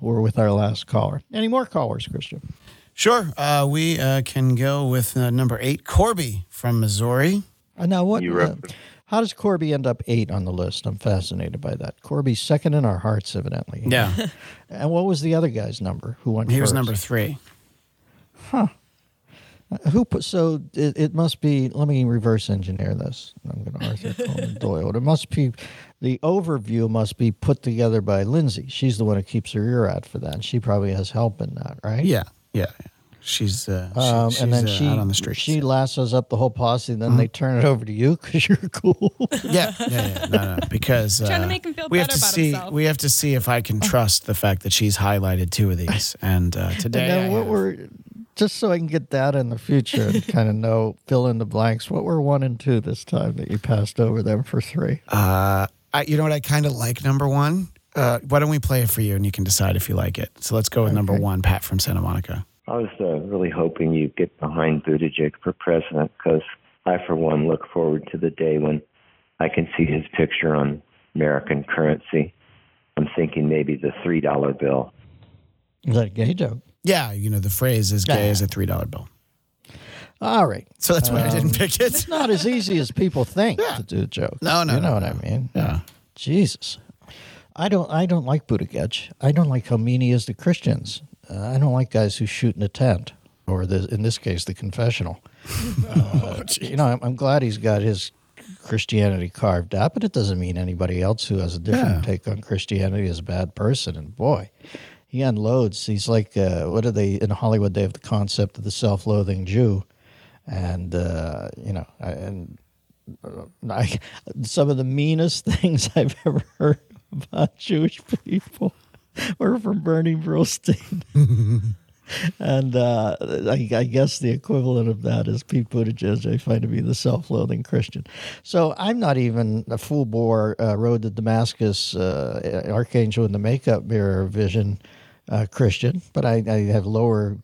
were with our last caller. Any more callers, Christian? Sure. Uh, we uh, can go with uh, number eight, Corby from Missouri. Uh, now, what? Uh, how does Corby end up eight on the list? I'm fascinated by that. Corby's second in our hearts, evidently. Yeah. And what was the other guy's number? Who won? he was number three. Huh. Who put? So it, it must be. Let me reverse engineer this. I'm going to Arthur Conan Doyle. It must be. The overview must be put together by Lindsay. She's the one who keeps her ear out for that. And she probably has help in that, right? Yeah. Yeah. yeah. She's, uh, she- Um, she's and then uh, she out on the streets. she lassos up the whole posse. And then they turn it over to you because you're cool. yeah, yeah, yeah. No, no, because uh, Trying to make him feel we have to about see. himself. We have to see if I can trust the fact that she's highlighted two of these. And uh, today, And what have- were just so I can get that in the future and kind of know fill in the blanks. What were one and two this time that you passed over them for three? Uh, I, you know what? I kind of like number one. Uh, why don't we play it for you and you can decide if you like it? So let's go with number one, Pat from Santa Monica. I was uh, really hoping you'd get behind Buttigieg for president because I, for one, look forward to the day when I can see his picture on American currency. I'm thinking maybe the $3 bill. Is that a gay joke? Yeah, you know the phrase is gay Yeah. as a three dollar bill." All right. So that's why I didn't pick it. It's not as easy as people think to do a joke. No, no, You know no, what no. I mean? Yeah. Jesus. I don't I don't like Buttigieg. I don't like how mean he is to Christians. Uh, I don't like guys who shoot in a tent, or the, in this case, the confessional. Uh, you know, I'm, I'm glad he's got his Christianity carved out, but it doesn't mean anybody else who has a different Yeah. take on Christianity is a bad person. And boy, he unloads. He's like, uh, what are they in Hollywood? They have the concept of the self-loathing Jew, and uh, you know, and uh, I, some of the meanest things I've ever heard about Jewish people were from Bernie Brillstein. and uh, I, I guess the equivalent of that is Pete Buttigieg. I find to be the self-loathing Christian. So I'm not even a full bore uh, road to Damascus, uh, Archangel in the makeup mirror vision uh, Christian, but I, I have lower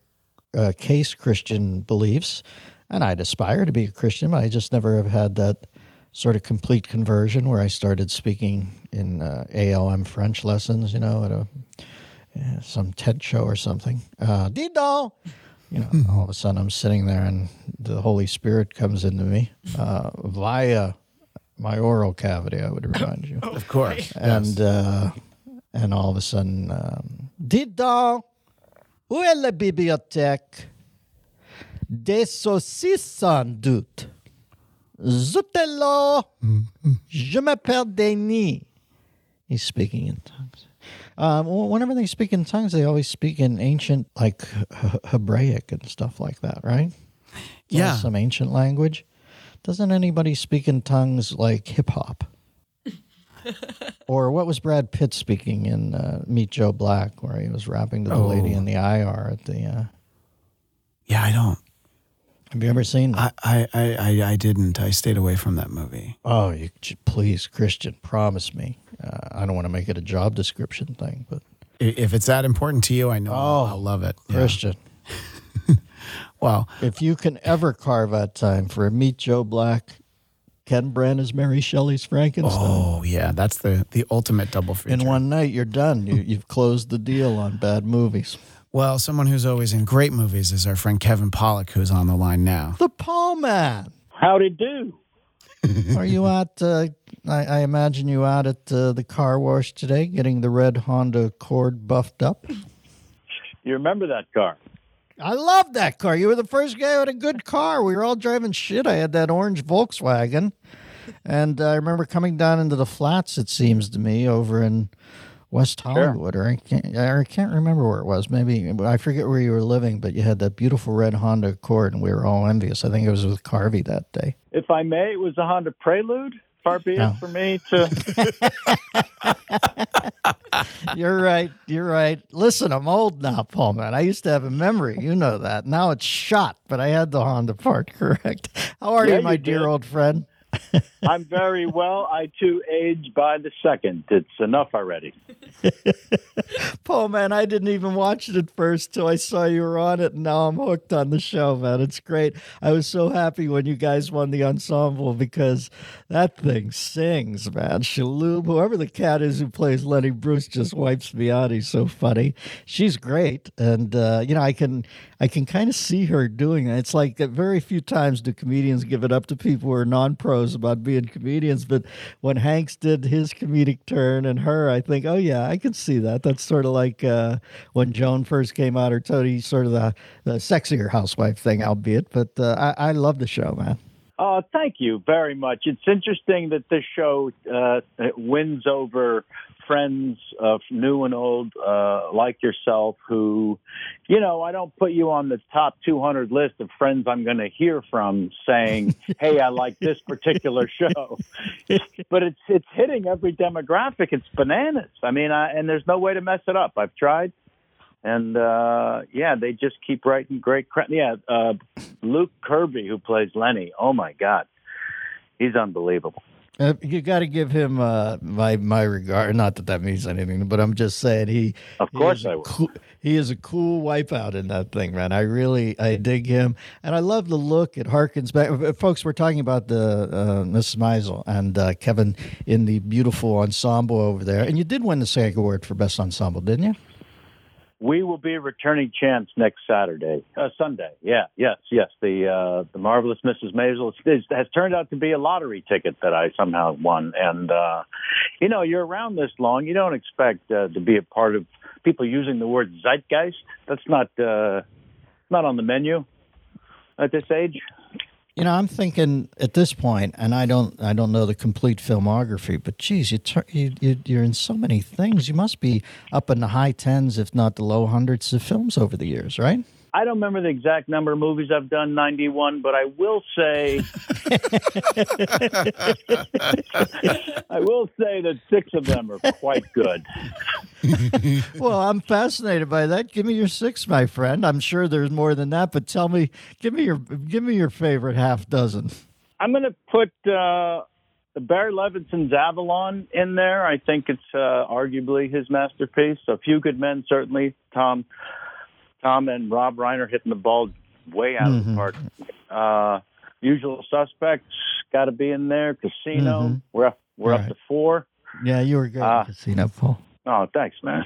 uh, case Christian beliefs, and I'd aspire to be a Christian. But I just never have had that sort of complete conversion where I started speaking in uh, ALM French lessons, you know, at a yeah, some TED show or something. Uh, Dido! You know, all of a sudden I'm sitting there and the Holy Spirit comes into me uh, via my oral cavity, I would remind you. Of course. And uh, and all of a sudden, um, Dido, où est la bibliothèque? Des saucisses sans doute. Zutello, je m'appelle Denis. He's speaking in tongues. Um, whenever they speak in tongues, they always speak in ancient, like H- Hebraic and stuff like that, right? Yeah. Some ancient language. Doesn't anybody speak in tongues like hip hop? or what was Brad Pitt speaking in uh, Meet Joe Black, where he was rapping to the lady Oh. in the IR at the. Uh, Yeah, I don't. Have you ever seen? that? I, I, I, I- I didn't. I stayed away from that movie. oh, you please, Christian, promise me. Uh, I don't want to make it a job description thing, but If it's that important to you, I know Oh, I'll love it. Yeah. Christian, Well, if you can ever carve out time for a Meet Joe Black, Ken Branagh's Mary Shelley's Frankenstein. oh yeah, that's the the ultimate double feature. In one night, you're done. You, you've closed the deal on bad movies. Well, someone who's always in great movies is our friend Kevin Pollak, who's on the line now. The Paul Man. Howdy do. Are you out? Uh, I, I imagine you out at uh, the car wash today, getting the red Honda Accord buffed up. You remember that car? I love that car. You were the first guy with a good car. We were all driving shit. I had that orange Volkswagen, and I remember coming down into the flats. It seems to me over in West Hollywood, or I can't, I can't remember where it was. Maybe I forget where you were living, but you had that beautiful red Honda Accord, and we were all envious. I think it was with Carvey that day. If I may, it was a Honda Prelude. Far be it Oh. for me to. You're right. You're right. Listen, I'm old now, Paul. Man, I used to have a memory. You know that. Now it's shot, but I had the Honda part correct. How are Yeah, you, my you dear did. old friend? I'm very well. I too age by the second. It's enough already. Paul, man, I didn't even watch it at first till I saw you were on it, and now I'm hooked on the show, man. It's great. I was so happy when you guys won the ensemble because that thing sings, man. Shalhoub, whoever the cat is who plays Lenny Bruce, just wipes me out. He's so funny. She's great, and uh, you know, I can I can kind of see her doing it. It's like very few times do comedians give it up to people who are non-pros about being comedians, but when Hanks did his comedic turn and her, I think, oh yeah, I can see that. That's sort of like uh, when Joan first came out, or Tony, sort of the, the sexier housewife thing, albeit. But uh, I, I love the show, man. Uh, thank you very much. It's interesting that this show uh, wins over friends of new and old uh, like yourself who, you know, I don't put you on the top 200 list of friends I'm going to hear from saying, "Hey, I like this particular show," but it's it's hitting every demographic. It's bananas. I mean, I, and there's no way to mess it up. I've tried. And uh, yeah, they just keep writing great. Cra- yeah, uh, Luke Kirby, who plays Lenny. Oh my God, he's unbelievable. Uh, you got to give him uh, my my regard. Not that that means anything, but I'm just saying he. Of course a I will. Cool, he is a cool wipeout in that thing, man. I really I dig him, and I love the look. It harkens back. uh, Folks, we're talking about the uh, Mrs. Maisel and uh, Kevin in the beautiful ensemble over there, and you did win the SAG award for best ensemble, didn't you? We will be returning champs next Saturday, uh, Sunday. Yeah, yes, yes. The uh, the marvelous Mrs. Maisel is, has turned out to be a lottery ticket that I somehow won. And uh, you know, you're around this long, you don't expect uh, to be a part of people using the word zeitgeist. That's not uh, not on the menu at this age. You know, I'm thinking at this point, and I don't, I don't know the complete filmography, but geez, you, tur- you, you you're in so many things. You must be up in the high tens, if not the low hundreds, of films over the years, right? I don't remember the exact number of movies I've done, 91, but I will say I will say that six of them are quite good. Well, I'm fascinated by that. Give me your six, my friend. I'm sure there's more than that, but tell me, give me your, give me your favorite half dozen. I'm going to put uh, Barry Levinson's Avalon in there. I think it's uh, arguably his masterpiece. A Few Good Men, certainly. Tom, Tom and Rob Reiner hitting the ball way out of the park. Uh, Usual Suspects got to be in there. Casino. We're up, we're up Right. to four. Yeah, you were good at Casino, Paul. Oh, thanks, man.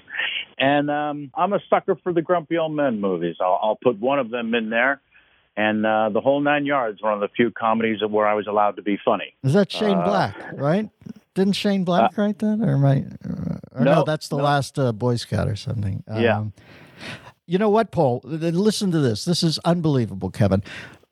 And um, I'm a sucker for the Grumpy Old Men movies. I'll, I'll put one of them in there. And uh, The Whole Nine Yards, one of the few comedies where I was allowed to be funny. Is that Shane Uh, Black, right? Didn't Shane Black write that, or am I? uh, Or no, No, that's the no. last uh, Boy Scout or something. Yeah. You know what, Paul? Listen to this. This is unbelievable, Kevin.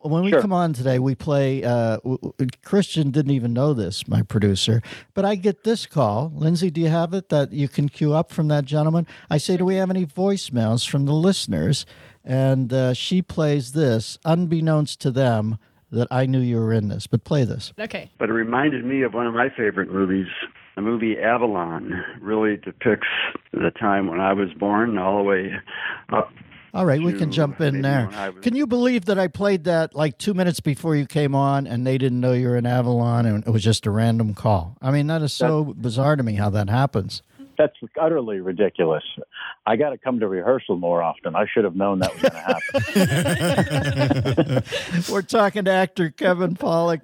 When we Sure. come on today, we play. Uh, w- w- Christian didn't even know this, my producer, but I get this call. Lindsay, do you have it that you can queue up from that gentleman? I say, do we have any voicemails from the listeners? And uh, she plays this, unbeknownst to them, that I knew you were in this. But play this. Okay. But it reminded me of one of my favorite movies. The movie Avalon really depicts the time when I was born, all the way up. All right, we can jump in there. was- Can you believe that I played that like two minutes before you came on and they didn't know you were in Avalon and it was just a random call? I mean, that is so bizarre to me how that happens. that's utterly ridiculous. I got to come to rehearsal more often. I should have known that was going to happen. We're talking to actor Kevin Pollak.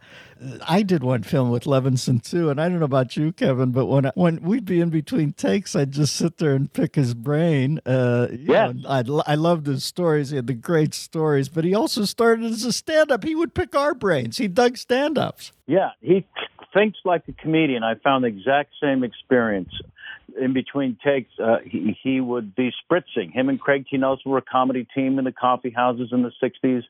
I did one film with Levinson too, and I don't know about you, Kevin, but when when we'd be in between takes, I'd just sit there and pick his brain. Uh, yeah, I I loved his stories. He had the great stories, but he also started as a stand-up. He would pick our brains. He dug stand-ups. Yeah, he thinks like a comedian. I found the exact same experience. In between takes, uh, he, he would be spritzing. Him and Craig T. Nelson were a comedy team in the coffee houses in the 60s,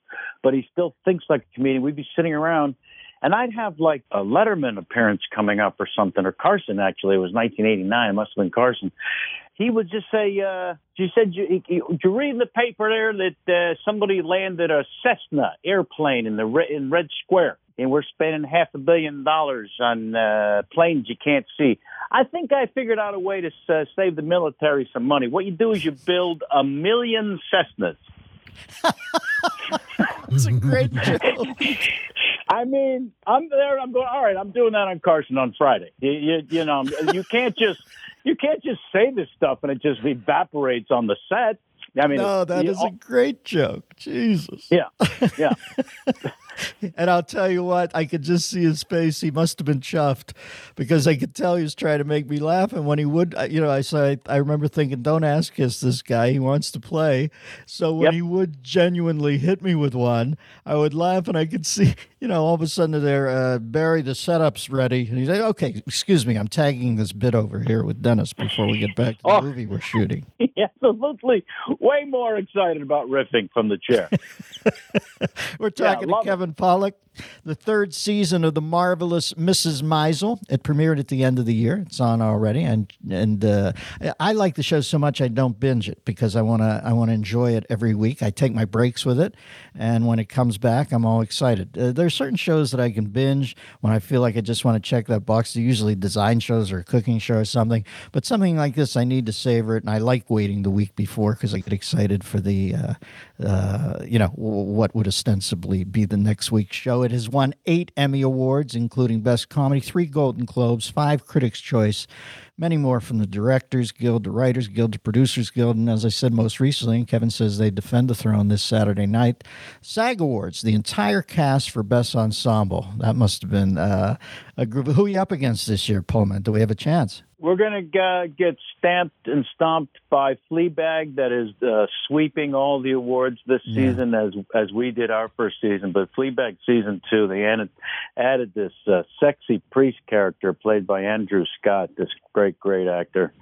but he still thinks like a comedian. We'd be sitting around and I'd have like a Letterman appearance coming up or something, or Carson actually. It was 1989. It must have been Carson. He would just say, uh, "You said you, you, you read in the paper there that uh, somebody landed a Cessna airplane in the re- in Red Square, and we're spending half a billion dollars on uh, planes you can't see." I think I figured out a way to uh, save the military some money. What you do is you build a million Cessnas. It's a great joke. I mean, I'm there. I'm going. All right, I'm doing that on Carson on Friday. You, you, you know, you can't just you can't just say this stuff and it just evaporates on the set. I mean, no, that is a great joke. Jesus. Yeah, yeah. and I'll tell you what, I could just see his face. He must have been chuffed because I could tell he was trying to make me laugh. And when he would, you know, I said, I remember thinking, don't ask us this guy. He wants to play. So when Yep. he would genuinely hit me with one, I would laugh and I could see, you know, all of a sudden there, uh, Barry, the setup's ready. And he's like, okay, excuse me, I'm tagging this bit over here with Dennis before we get back to the Oh. movie we're shooting. Absolutely, way more excited about riffing from the chair. We're talking to love Pollak. The third season of the marvelous Mrs. Maisel. It premiered at the end of the year. It's on already, and and uh, I like the show so much I don't binge it because I want to I want to enjoy it every week. I take my breaks with it, and when it comes back, I'm all excited. Uh, there's certain shows that I can binge when I feel like I just want to check that box. They're usually design shows or a cooking show or something, but something like this, I need to savor it, and I like waiting the week before because I get excited for the uh, uh, you know what would ostensibly be the next week's show. It has won eight Emmy awards, including Best Comedy, three Golden Globes, five Critics' Choice, many more from the Directors Guild, the Writers Guild, the Producers Guild, and as I said most recently, Kevin says they defend the throne this Saturday night. SAG Awards, the entire cast for Best Ensemble. That must have been uh, a group. Who are you up against this year, Pullman? Do we have a chance? We're going to get stamped and stomped by Fleabag, that is uh, sweeping all the awards this Yeah. season, as as we did our first season. But Fleabag season two, they added added this uh, sexy priest character played by Andrew Scott, this great great actor,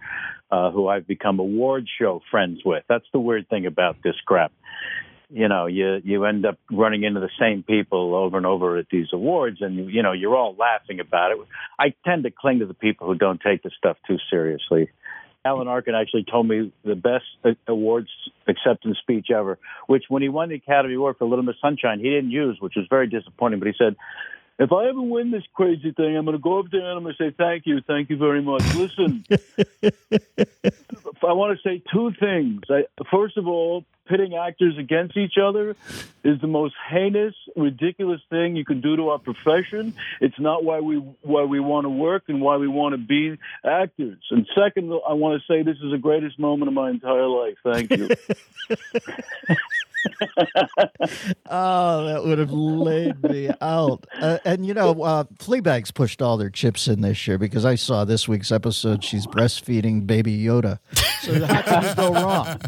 uh, who I've become award show friends with. That's the weird thing about this crap. You know, you you end up running into the same people over and over at these awards, and you, know you're all laughing about it. I tend to cling to the people who don't take the stuff too seriously. Alan Arkin actually told me the best uh, awards acceptance speech ever, which when he won the Academy Award for Little Miss Sunshine, he didn't use, which was very disappointing. But he said, "If I ever win this crazy thing, I'm going to go up there and I'm going to say thank you, thank you very much. Listen, I want to say two things. I, first of all, pitting actors against each other is the most heinous, ridiculous thing you can do to our profession. It's not why we why we want to work and why we want to be actors. And second, I want to say this is the greatest moment of my entire life. Thank you. Oh, that would have laid me out. Uh, and you know, uh, Fleabag's pushed all their chips in this year because I saw this week's episode. She's breastfeeding baby Yoda. So how can you go wrong?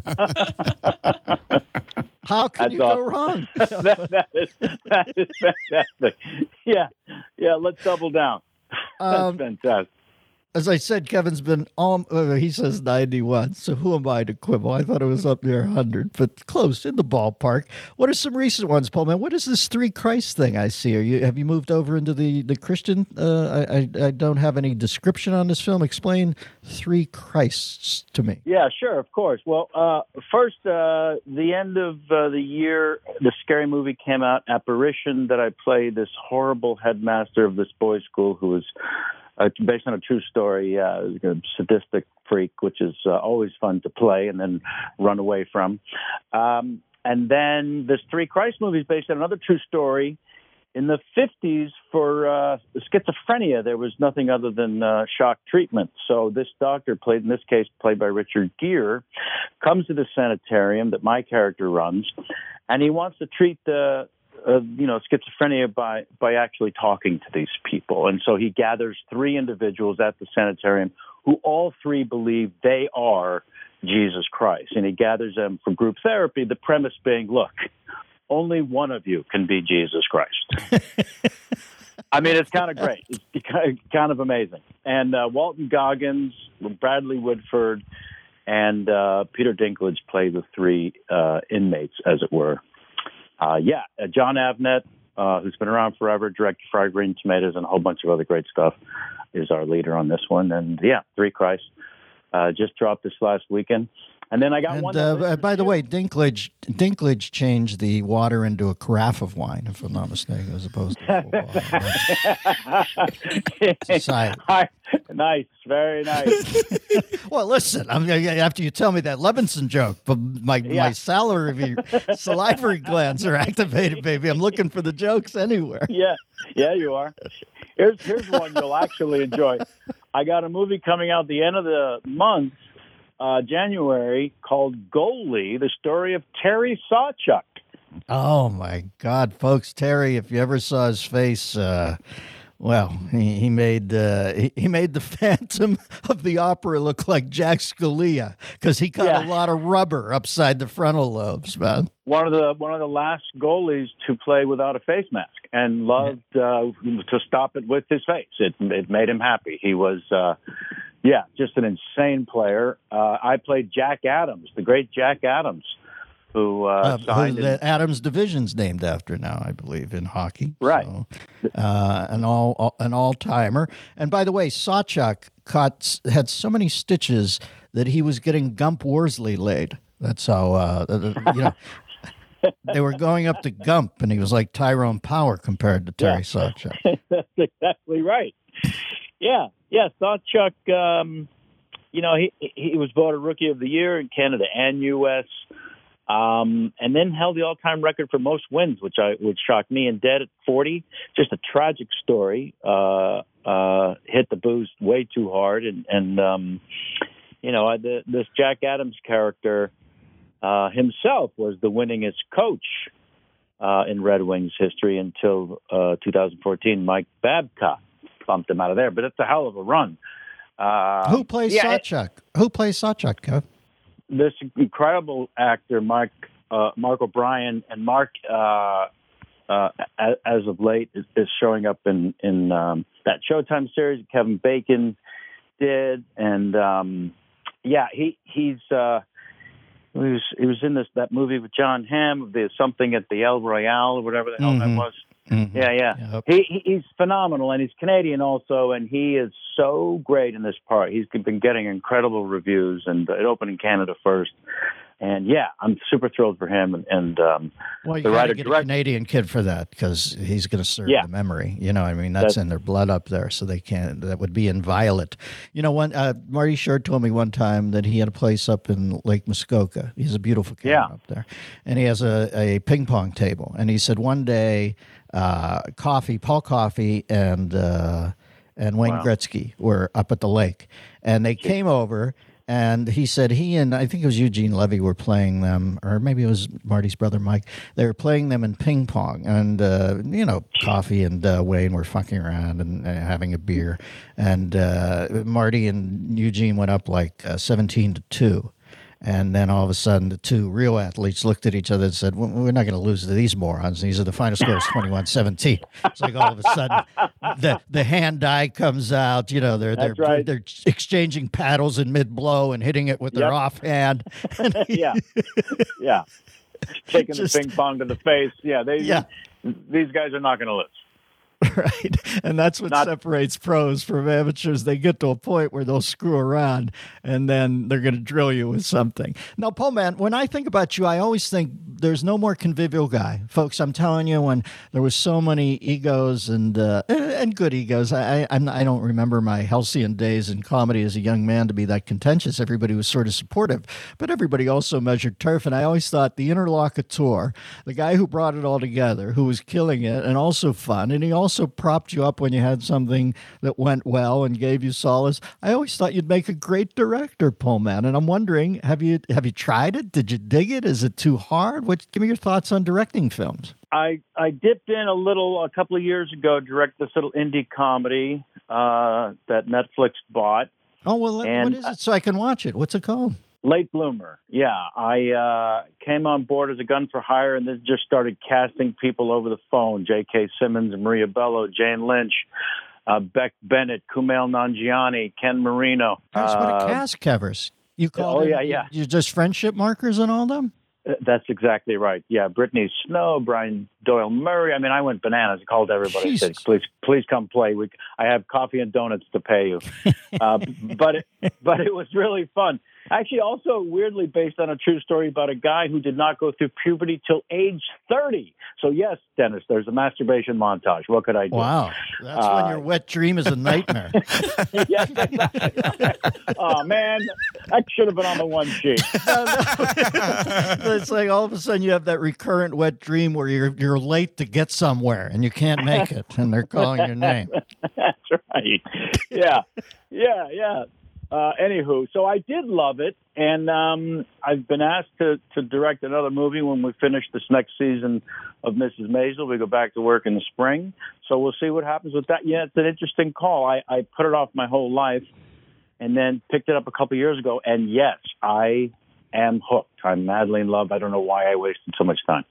How can That's you go wrong? that, that is that is fantastic. Yeah, yeah. Let's double down. That's Um, fantastic. As I said, Kevin's been all. Uh, he says ninety-one. So who am I to quibble? I thought it was up near hundred, but close in the ballpark. What are some recent ones, Paul? Man, what is this three Christ thing I see? Are you have you moved over into the the Christian? Uh, I, I I don't have any description on this film. Explain three Christs to me. Yeah, sure, of course. Well, uh, first, uh, the end of uh, the year, the scary movie came out, Apparition, that I played this horrible headmaster of this boys' school who was uh, based on a true story, uh, sadistic freak, which is uh, always fun to play and then run away from. Um, and then there's three Christ movies based on another true story. in the 50s for uh, schizophrenia, there was nothing other than uh, shock treatment. So this doctor, played in this case played by Richard Gere, comes to the sanitarium that my character runs, and he wants to treat the uh, you know schizophrenia by by actually talking to these people. And so he gathers three individuals at the sanitarium who all three believe they are Jesus Christ, and he gathers them for group therapy. The premise being, look only one of you can be Jesus Christ. I mean, it's kind of great. It's kind of amazing. And uh, Walton Goggins, Bradley Whitford, and uh, Peter Dinklage play the three uh, inmates, as it were. Uh, yeah, uh, Jon Avnet, uh, who's been around forever, directed Fried Green Tomatoes and a whole bunch of other great stuff, is our leader on this one. And yeah, Three Christ uh, just dropped this last weekend. And then I got and, one. Uh, by the way, Dinklage Dinklage changed the water into a carafe of wine, if I'm not mistaken, as opposed to society. nice, very nice. well, listen, I mean, after you tell me that Levinson joke, but my yeah. my salivary salivary glands are activated, baby. I'm looking for the jokes anywhere. Yeah, yeah, you are. Here's here's one you'll actually enjoy. I got a movie coming out the end of the month uh, January called Goalie, the story of Terry Sawchuk. Oh my God, folks! Terry, if you ever saw his face, uh, well, he, he made uh, he, he, made the Phantom of the Opera look like Jack Scalia because he got yeah. a lot of rubber upside the frontal lobes, man. One of the one of the last goalies to play without a face mask and loved uh, to stop it with his face. It it made him happy. He was uh, yeah, just an insane player. Uh, I played Jack Adams, the great Jack Adams, who uh, uh, signed. Who the Adams division's named after now, I believe, in hockey. Right. So, uh, an all an all timer. And by the way, Sawchuk caught had so many stitches that he was getting Gump Worsley laid. That's how uh, you know. they were going up to Gump, and he was like Tyrone Power compared to Terry yeah. Sawchuk. That's exactly right. Yeah, yeah. Sawchuk, um, you know, he he was voted Rookie of the Year in Canada and U.S. Um, and then held the all-time record for most wins, which I which shocked me and Dead at 40. Just a tragic story. Uh, uh, hit the booze way too hard, and and um, you know, the, this Jack Adams character uh, himself was the winningest coach uh, in Red Wings history until uh, 2014. Mike Babcock bumped him out of there. But it's a hell of a run. Uh, Who plays yeah, Sawchuk? Who plays Sawchuk, Kev? This incredible actor, Mark uh, Mark O'Brien, and Mark, uh, uh, as of late, is, is, showing up in in um, that Showtime series Kevin Bacon did, and um, yeah, he he's uh, he was he was in this that movie with Jon Hamm, the something at the El Royale or whatever the hell mm-hmm. that was. Mm-hmm. Yeah, yeah. Yep. He he's phenomenal, and he's Canadian also, and he is so great in this part. He's been getting incredible reviews, and it opened in Canada first. And yeah, I'm super thrilled for him. And, and um, well, you got to get direct- a Canadian kid for that because he's going to serve yeah. the memory. You know, I mean, that's, that's, in their blood up there, so they can't. That would be inviolate. You know, one uh, Marty Short told me one time that he had a place up in Lake Muskoka. He's a beautiful cabin yeah. up there, and he has a, a ping pong table. And he said one day uh, Coffey, Paul Coffey, and uh, and Wayne wow. Gretzky were up at the lake, and they came over. And he said he and I think it was Eugene Levy were playing them, or maybe it was Marty's brother Mike. They were playing them in ping pong, and uh, you know, Coffey and uh, Wayne were fucking around and uh, having a beer, and uh, Marty and Eugene went up like uh, seventeen to two and then all of a sudden, the two real athletes looked at each other and said, We're not going to lose to these morons. These are the final scores 21 17. It's like all of a sudden, the, the hand die comes out. You know, they're, they're, right. they're exchanging paddles in mid blow and hitting it with their yep. offhand. yeah. Yeah. Taking Just, the ping pong to the face. Yeah. They, yeah. These guys are not going to lose. right. And that's what Not- separates pros from amateurs. They get to a point where they'll screw around and then they're going to drill you with something. Now, Paul, man, when I think about you, I always think there's no more convivial guy. Folks, I'm telling you, when there was so many egos and uh, and good egos, I, I, I'm, I don't remember my halcyon days in comedy as a young man to be that contentious. Everybody was sort of supportive, but everybody also measured turf. And I always thought the interlocutor, the guy who brought it all together, who was killing it and also fun, and he also propped you up when you had something that went well and gave you solace. I always thought you'd make a great director, Pullman. And I'm wondering, have you have you tried it? Did you dig it? Is it too hard? What? Give me your thoughts on directing films. I I dipped in a little a couple of years ago, direct this little indie comedy uh, that Netflix bought. Oh well, what And- is it? So I can watch it. What's it called? Late bloomer. Yeah, I uh, came on board as a gun for hire, and then just started casting people over the phone: J.K. Simmons, Maria Bello, Jane Lynch, uh, Beck Bennett, Kumail Nanjiani, Ken Marino. That's what Uh, a cast covers. You call oh, it- yeah, yeah. You just friendship markers and all them. Uh, That's exactly right. Yeah, Brittany Snow, Brian Doyle Murray. I mean, I went bananas. I called everybody. Said, "Please, please come play. We, I have coffee and donuts to pay you." uh, but it, but it was really fun. Actually, also weirdly based on a true story about a guy who did not go through puberty till age thirty. So yes, Dennis, there's a masturbation montage. What could I do? Wow, that's when Uh, your wet dream is a nightmare. yes, exactly. oh man, that should have been on the one sheet. it's like all of a sudden you have that recurrent wet dream where you're you're late to get somewhere and you can't make it, and they're calling your name. That's right. Yeah, yeah, yeah. Uh, anywho, so I did love it, and um, I've been asked to to direct another movie when we finish this next season of Mrs. Maisel. We go back to work in the spring, so we'll see what happens with that. Yeah, it's an interesting call. I, I put it off my whole life, and then picked it up a couple years ago, and yes, I am hooked. I'm madly in love. I don't know why I wasted so much time.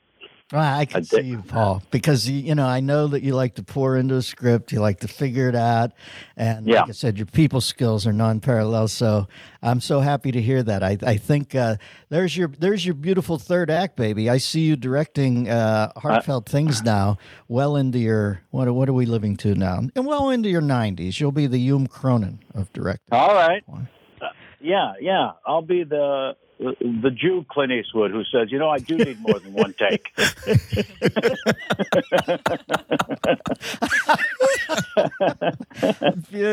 Well, I can see you, Paul, because you, you know I know that you like to pour into a script, you like to figure it out, and Yeah. like I said, your people skills are non-parallel. So I'm so happy to hear that. I, I think uh, there's your there's your beautiful third act, baby. I see you directing uh, heartfelt things now, well into your what are- what are we living to now, and well into your 90s. You'll be the Hume Cronyn of directing. All right. Uh, yeah, yeah. I'll be the the Jew Clint Eastwood who says, you know, I do need more than one take.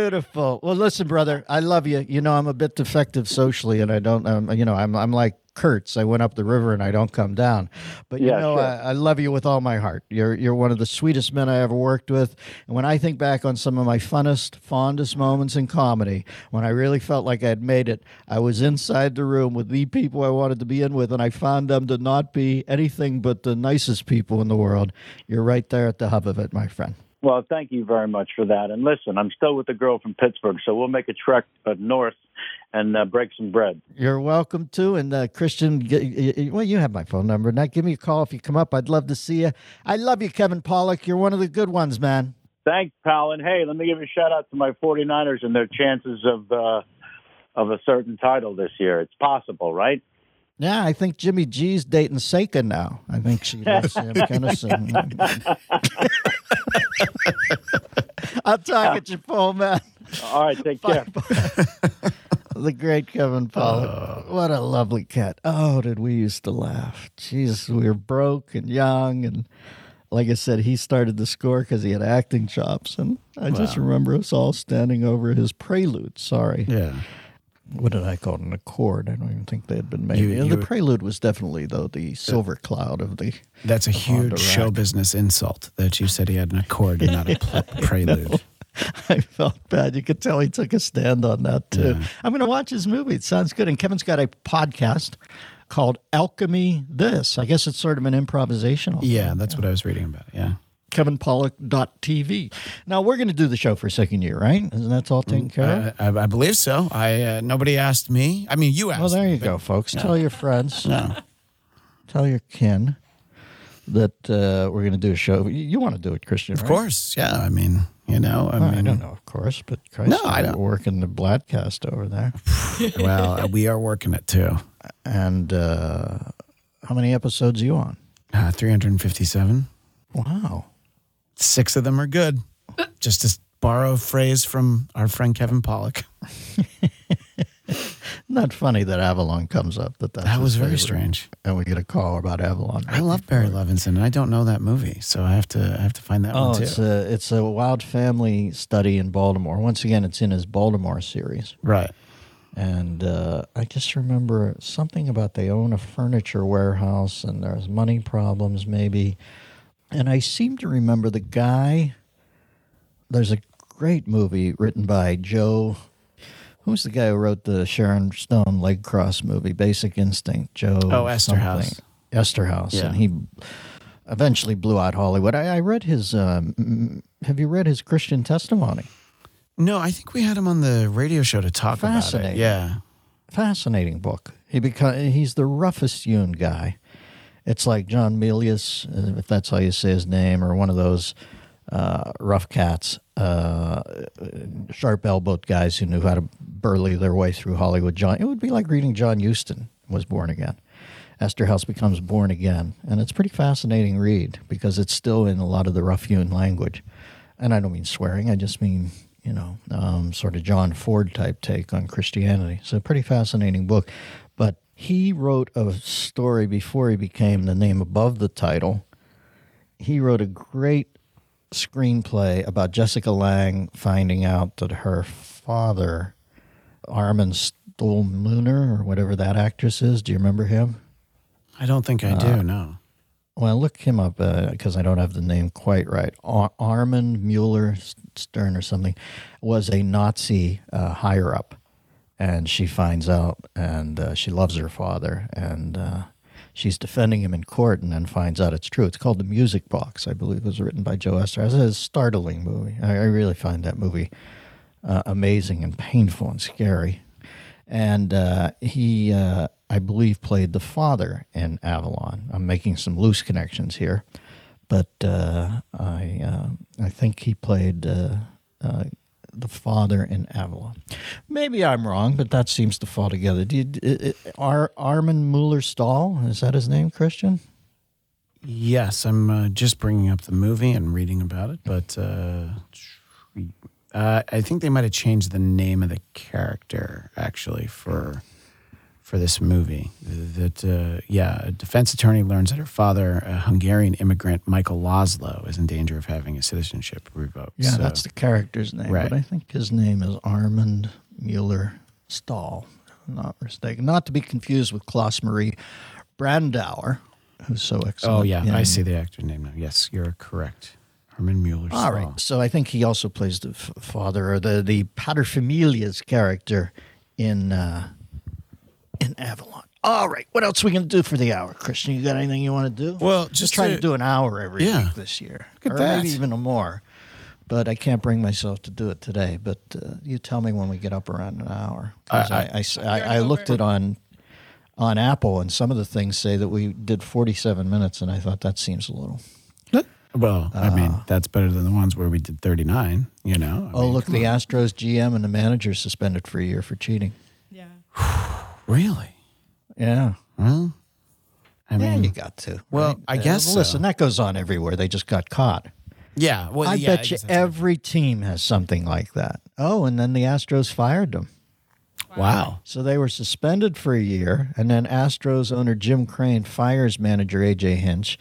Beautiful. Well, listen, brother, I love you. You know, I'm a bit defective socially, and I don't, um, you know, I'm, I'm like Kurtz. I went up the river and I don't come down. But you Yeah, know, sure. I, I love you with all my heart. You're, you're one of the sweetest men I ever worked with. And when I think back on some of my funnest, fondest moments in comedy, when I really felt like I'd made it, I was inside the room with the people I wanted to be in with, and I found them to not be anything but the nicest people in the world. You're right there at the hub of it, my friend. Well, thank you very much for that. And listen, I'm still with the girl from Pittsburgh, so we'll make a trek uh, north and uh, break some bread. You're welcome to. And uh, Christian, g- y- y- well, you have my phone number. Now, give me a call if you come up. I'd love to see you. I love you, Kevin Pollak. You're one of the good ones, man. Thanks, pal. And hey, let me give a shout out to my 49ers and their chances of uh, of a certain title this year. It's possible, right? Yeah, I think Jimmy G's dating Seika now. I think she loves Sam Kinison. I'll talk at your phone, man. All right, take care. The great Kevin Pollak. Oh. what a lovely cat. Oh, did we used to laugh. Jesus, we were broke and young. And like I said, he started the score because he had acting chops. And I just remember us all standing over his prelude. Sorry. Yeah. What did I call it? An accord. I don't even think they had been made. You- you- the prelude was definitely, though, the silver cloud of the. That's a huge show business insult that you said he had an accord and not a pl- prelude. I felt bad. You could tell he took a stand on that too. Yeah. I'm going to watch his movie. It sounds good. And Kevin's got a podcast called Alchemy This. I guess it's sort of an improvisational. Yeah, that's what I was reading about. Yeah. KevinPollak.tv. Now we're going to do the show for a second year, right? Isn't that all taken care of? I, I, I believe so. I uh, nobody asked me. I mean, you asked. well, there you but- go, folks. Tell your friends, No. tell your kin that uh, we're going to do a show. You, you want to do it, Christian? Of course. Yeah. I mean, you know. I I, mean, don't know, of course, but Christ, No, I don't. working the Bladcast over there. Well, uh, we are working it too. And uh, how many episodes are you on? Uh, 357. Wow. Six of them are good. Just to borrow a phrase from our friend Kevin Pollak. Not funny that Avalon comes up. That that's That was very favorite. strange. And we get a call about Avalon. I love Barry Levinson, and I don't know that movie, so I have to I have to find that Oh, one too. it's a it's a wild family study in Baltimore. Once again, it's in his Baltimore series, right. and uh, I just remember something about they own a furniture warehouse and there's money problems, maybe. And I seem to remember the guy. There's a great movie written by Joe. Who's the guy who wrote the Sharon Stone leg cross movie, Basic Instinct? Joe. Oh, Esterhaus. Esterhaus, Yeah. and he eventually blew out Hollywood. I, I read his. Um, have you read his Christian testimony? No, I think we had him on the radio show to talk about it. Fascinating. Yeah. Fascinating book. He beca- he's the roughest hewn guy. It's like John Milius, uh, if that's how you say his name, or one of those uh, rough cats, uh, sharp elbowed guys who knew how to burly their way through Hollywood. John, it would be like reading John Huston was born again. Esterhaus becomes born again, and it's pretty fascinating read because it's still in a lot of the rough hewn language. And I don't mean swearing; I just mean you know, um, sort of John Ford type take on Christianity. So, pretty fascinating book. He wrote a story before he became the name above the title. He wrote a great screenplay about Jessica Lange finding out that her father, Armin Stolmuner, or whatever that actress is, do you remember him? I don't think I Uh, do, no. Well, look him up because I don't have the name quite right. Ar- Armand Mueller Stern or something was a Nazi uh, higher up, and she finds out, and uh, she loves her father, and uh, she's defending him in court, and then finds out it's true. It's called The Music Box, I believe. It was written by Joe Esther. It's a startling movie. I, really find that movie uh, amazing and painful and scary. And uh, he, uh, I believe, played the father in Avalon. I'm making some loose connections here, but uh, I, I think he played the father in Avalon. Maybe I'm wrong, but that seems to fall together. Do you, uh, Ar- Armin Mueller Stahl is that his name, Christian? Yes, I'm uh, just bringing up the movie and reading about it, but uh, uh, I think they might have changed the name of the character actually for for this movie. That uh, yeah, a defense attorney learns that her father, a Hungarian immigrant, Michael Laszlo, is in danger of having his citizenship revoked. Yeah, So- that's the character's name. Right. But I think his name is Armand Mueller Stahl, not mistaken. Not to be confused with Klaus Maria Brandauer, who's so excellent. Oh yeah, I see the actor name now. Yes, you're correct. Herman Mueller. Stahl all right. So I think he also plays the f- father or the the paterfamilias character in uh, in Avalon. All right. What else are we going to do for the hour, Christian? You got anything you want to do? Well, just just try to, to- do an hour every Yeah. week this year, Look at or that. maybe even a more. But I can't bring myself to do it today. But uh, you tell me when we get up around an hour. 'Cause I- I, I s- I- You're I looked over. it on on Apple, and some of the things say that we did 47 minutes, and I thought that seems a little. Well, I mean, that's better than the ones where we did 39, you know? I Oh, mean, look, the Astros GM and the manager suspended for a year for cheating. Yeah. Really? Yeah. Well, I yeah, mean, you got to. well, right? I Uh, guess so. Listen, that goes on everywhere. They just got caught. yeah. Well, I yeah, bet you every team has something like that. Oh, and then the Astros fired them. Wow. So they were suspended for a year, and then Astros owner Jim Crane fires manager AJ Hinch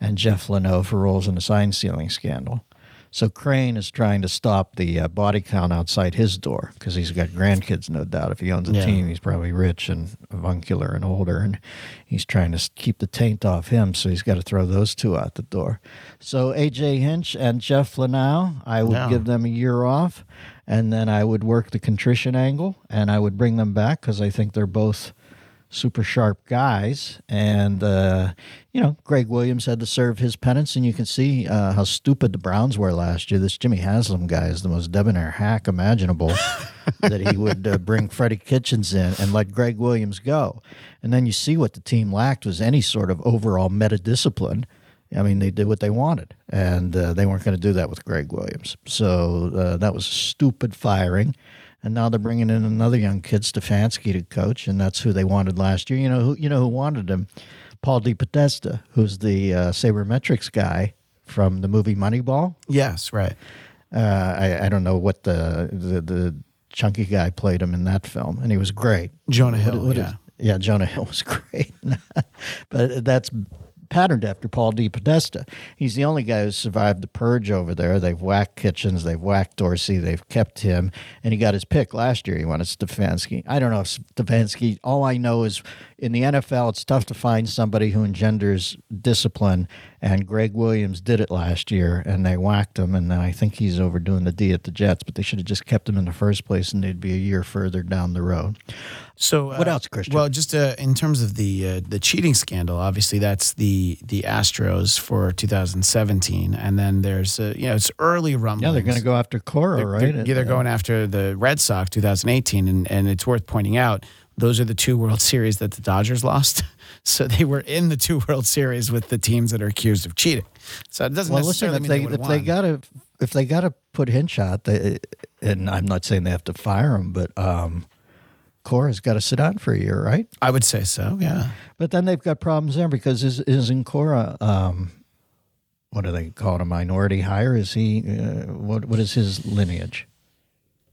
and Jeff Luhnow for roles in the sign stealing scandal. So Crane is trying to stop the uh, body count outside his door because he's got grandkids, no doubt. If he owns a Yeah. team, he's probably rich and avuncular and older, and he's trying to keep the taint off him. So he's got to throw those two out the door. So AJ Hinch and Jeff Luhnow, I would Yeah. give them a year off, and then I would work the contrition angle, and I would bring them back because I think they're both super sharp guys. And, uh, you know, Gregg Williams had to serve his penance, and you can see uh, how stupid the Browns were last year. This Jimmy Haslam guy is the most debonair hack imaginable that he would uh, bring Freddie Kitchens in and let Gregg Williams go. And then you see what the team lacked was any sort of overall meta discipline. I mean, they did what they wanted, and uh, they weren't going to do that with Gregg Williams. So uh, that was a stupid firing. And now they're bringing in another young kid, Stefanski, to coach, and that's who they wanted last year. You know who? You know who wanted him? Paul DePodesta, who's the uh, sabermetrics guy from the movie Moneyball. Yes, right. Uh, I, I don't know what the, the the chunky guy played him in that film, and he was great. Jonah What- Hill, what yeah. is- yeah, Jonah Hill was great, but that's patterned after Paul DePodesta. He's the only guy who survived the purge over there. They've whacked Kitchens, they've whacked Dorsey, they've kept him, and he got his pick last year. He wanted Stefanski. I don't know if Stefanski. All I know is in the NFL, it's tough to find somebody who engenders discipline, and Gregg Williams did it last year, and they whacked him. And I think he's overdoing the D at the Jets, but they should have just kept him in the first place, and they'd be a year further down the road. So What uh, else, Christian? Well, just uh, in terms of the uh, the cheating scandal, obviously that's the the Astros for 2017, and then there's uh, you know it's early rumblings. Yeah, they're going to go after Cora, They're, right? they're, yeah, they're going after the Red Sox 2018, and, and it's worth pointing out those are the two World Series that the Dodgers lost. So they were in the two World Series with the teams that are accused of cheating. So it doesn't well, listen, necessarily if mean they they, if they got to if they got to put Hinch out, they, and I'm not saying they have to fire him, but um, Cora's got to sit down for a year, right? I would say so. Yeah. But then they've got problems there because is isn't Cora um, what do they call it a minority hire? Is he uh, what what is his lineage?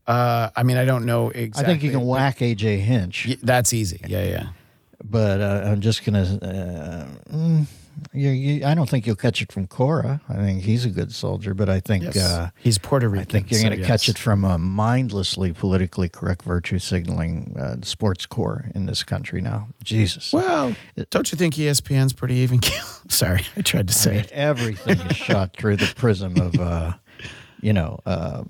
Uh, I mean, I don't know exactly. I think you can whack AJ Hinch, Y- That's easy. Yeah, yeah. but uh, I'm just gonna. Uh, mm, you, you, I don't think you'll catch it from Cora. I think he's a good soldier, but I think. Yes. Uh, He's Puerto Rican. I think you're so going to catch it from a mindlessly politically correct virtue signaling uh, sports core in this country now. Jesus. Well, don't you think ESPN's pretty even? Sorry, I tried to I say mean, it. everything is shot through the prism of, uh, you know, uh,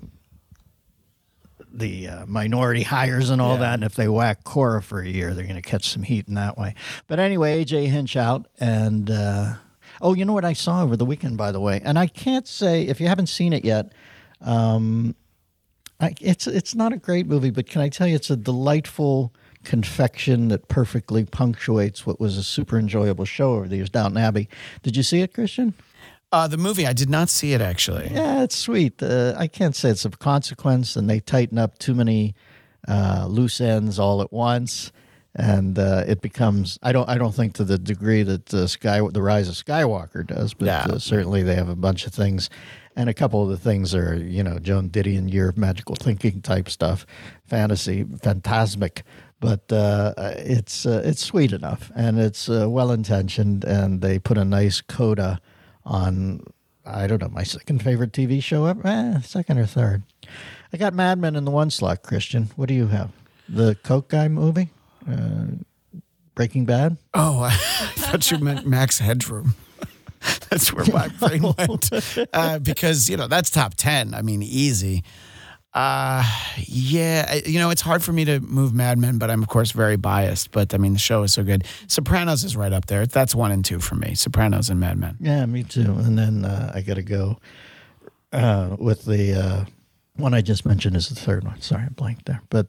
the uh, minority hires and all Yeah. that. And if they whack Cora for a year, they're going to catch some heat in that way. But anyway, AJ Hinch out. And, uh, oh, you know what I saw over the weekend, by the way? And I can't say, if you haven't seen it yet, um, I, it's it's not a great movie, but can I tell you, it's a delightful confection that perfectly punctuates what was a super enjoyable show over the years. Downton Abbey. Did you see it, Christian? Uh, the movie, I did not see it actually. Yeah, it's sweet. Uh, I can't say it's of consequence, and they tighten up too many uh, loose ends all at once, and uh, it becomes. I don't. I don't think to the degree that uh, Sky, the Rise of Skywalker does, but Yeah. uh, certainly they have a bunch of things, and a couple of the things are you know Joan Didion Year of Magical Thinking type stuff, fantasy, phantasmic. But uh, it's uh, it's sweet enough, and it's uh, well intentioned, and they put a nice coda on I don't know my second favorite TV show ever, eh, second or third. I got Mad Men in the one slot. Christian, what do you have? The Coke guy movie, uh, Breaking Bad. Oh, I thought you meant Max Headroom. that's where my brain went uh, because you know that's top ten. I mean, easy. Uh, yeah, you know it's hard for me to move Mad Men, but I'm of course very biased. But I mean, the show is so good. Sopranos is right up there. That's one and two for me. Sopranos and Mad Men. Yeah, me too. And then uh, I got to go uh, with the uh, one I just mentioned is the third one. Sorry, I blanked there. But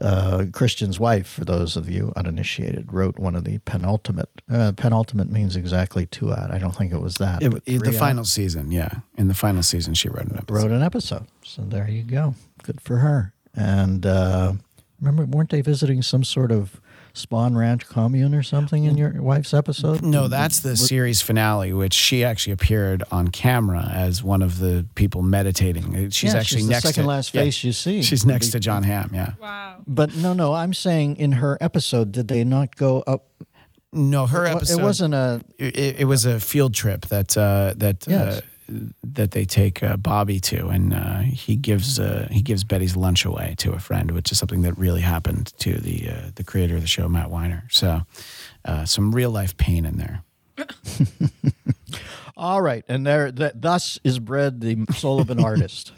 uh, Christian's wife, for those of you uninitiated, wrote one of the penultimate. Uh, penultimate means exactly two out. I don't think it was that. It, it- the out. final season, yeah. In the final season, she wrote an episode. wrote an episode. So there you go. Good for her. And uh, remember, weren't they visiting some sort of Spahn Ranch commune or something in your wife's episode? No, that's the series finale, which she actually appeared on camera as one of the people meditating. She's Yeah, actually she's the next second to last yeah, face you see. She's next to Jon Hamm. Yeah. Wow. But no, no, I'm saying in her episode, did they not go up? No, her episode. It wasn't a. It, it was a field trip that uh, that Yes. uh, that they take uh, Bobby to, and uh, he gives uh, he gives Betty's lunch away to a friend, which is something that really happened to the uh, the creator of the show, Matt Weiner. So, uh, some real life pain in there. All right, and there, that, thus is bred the soul of an artist,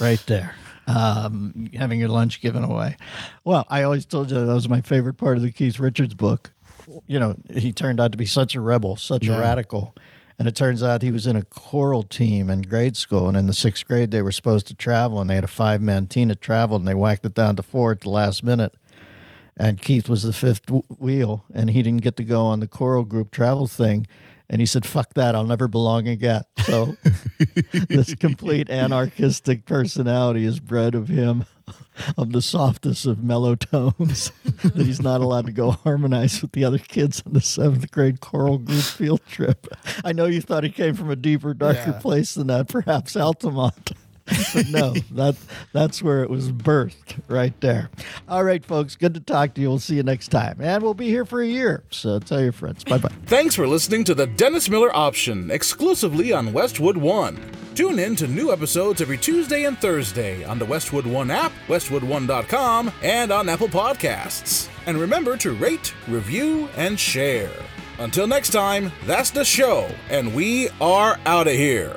right there. Um, having your lunch given away. Well, I always told you that was my favorite part of the Keith Richards book. You know, he turned out to be such a rebel, such a radical. And it turns out he was in a choral team in grade school. And in the sixth grade, they were supposed to travel, and they had a five man team that traveled, and they whacked it down to four at the last minute. And Keith was the fifth w- wheel, and he didn't get to go on the choral group travel thing. And he said, "Fuck that! I'll never belong again." So, this complete anarchistic personality is bred of him. of the softest of mellow tones that he's not allowed to go harmonize with the other kids on the seventh grade choral group field trip. I know you thought he came from a deeper, darker Yeah. place than that, perhaps Altamont. no, that that's where it was birthed right there. All right, folks, good to talk to you. We'll see you next time. And we'll be here for a year. So tell your friends. Bye bye. Thanks for listening to the Dennis Miller Option exclusively on Westwood One. Tune in to new episodes every Tuesday and Thursday on the Westwood One app, westwood1.com, and on Apple Podcasts. And remember to rate, review, and share. Until next time, that's the show, and we are out of here.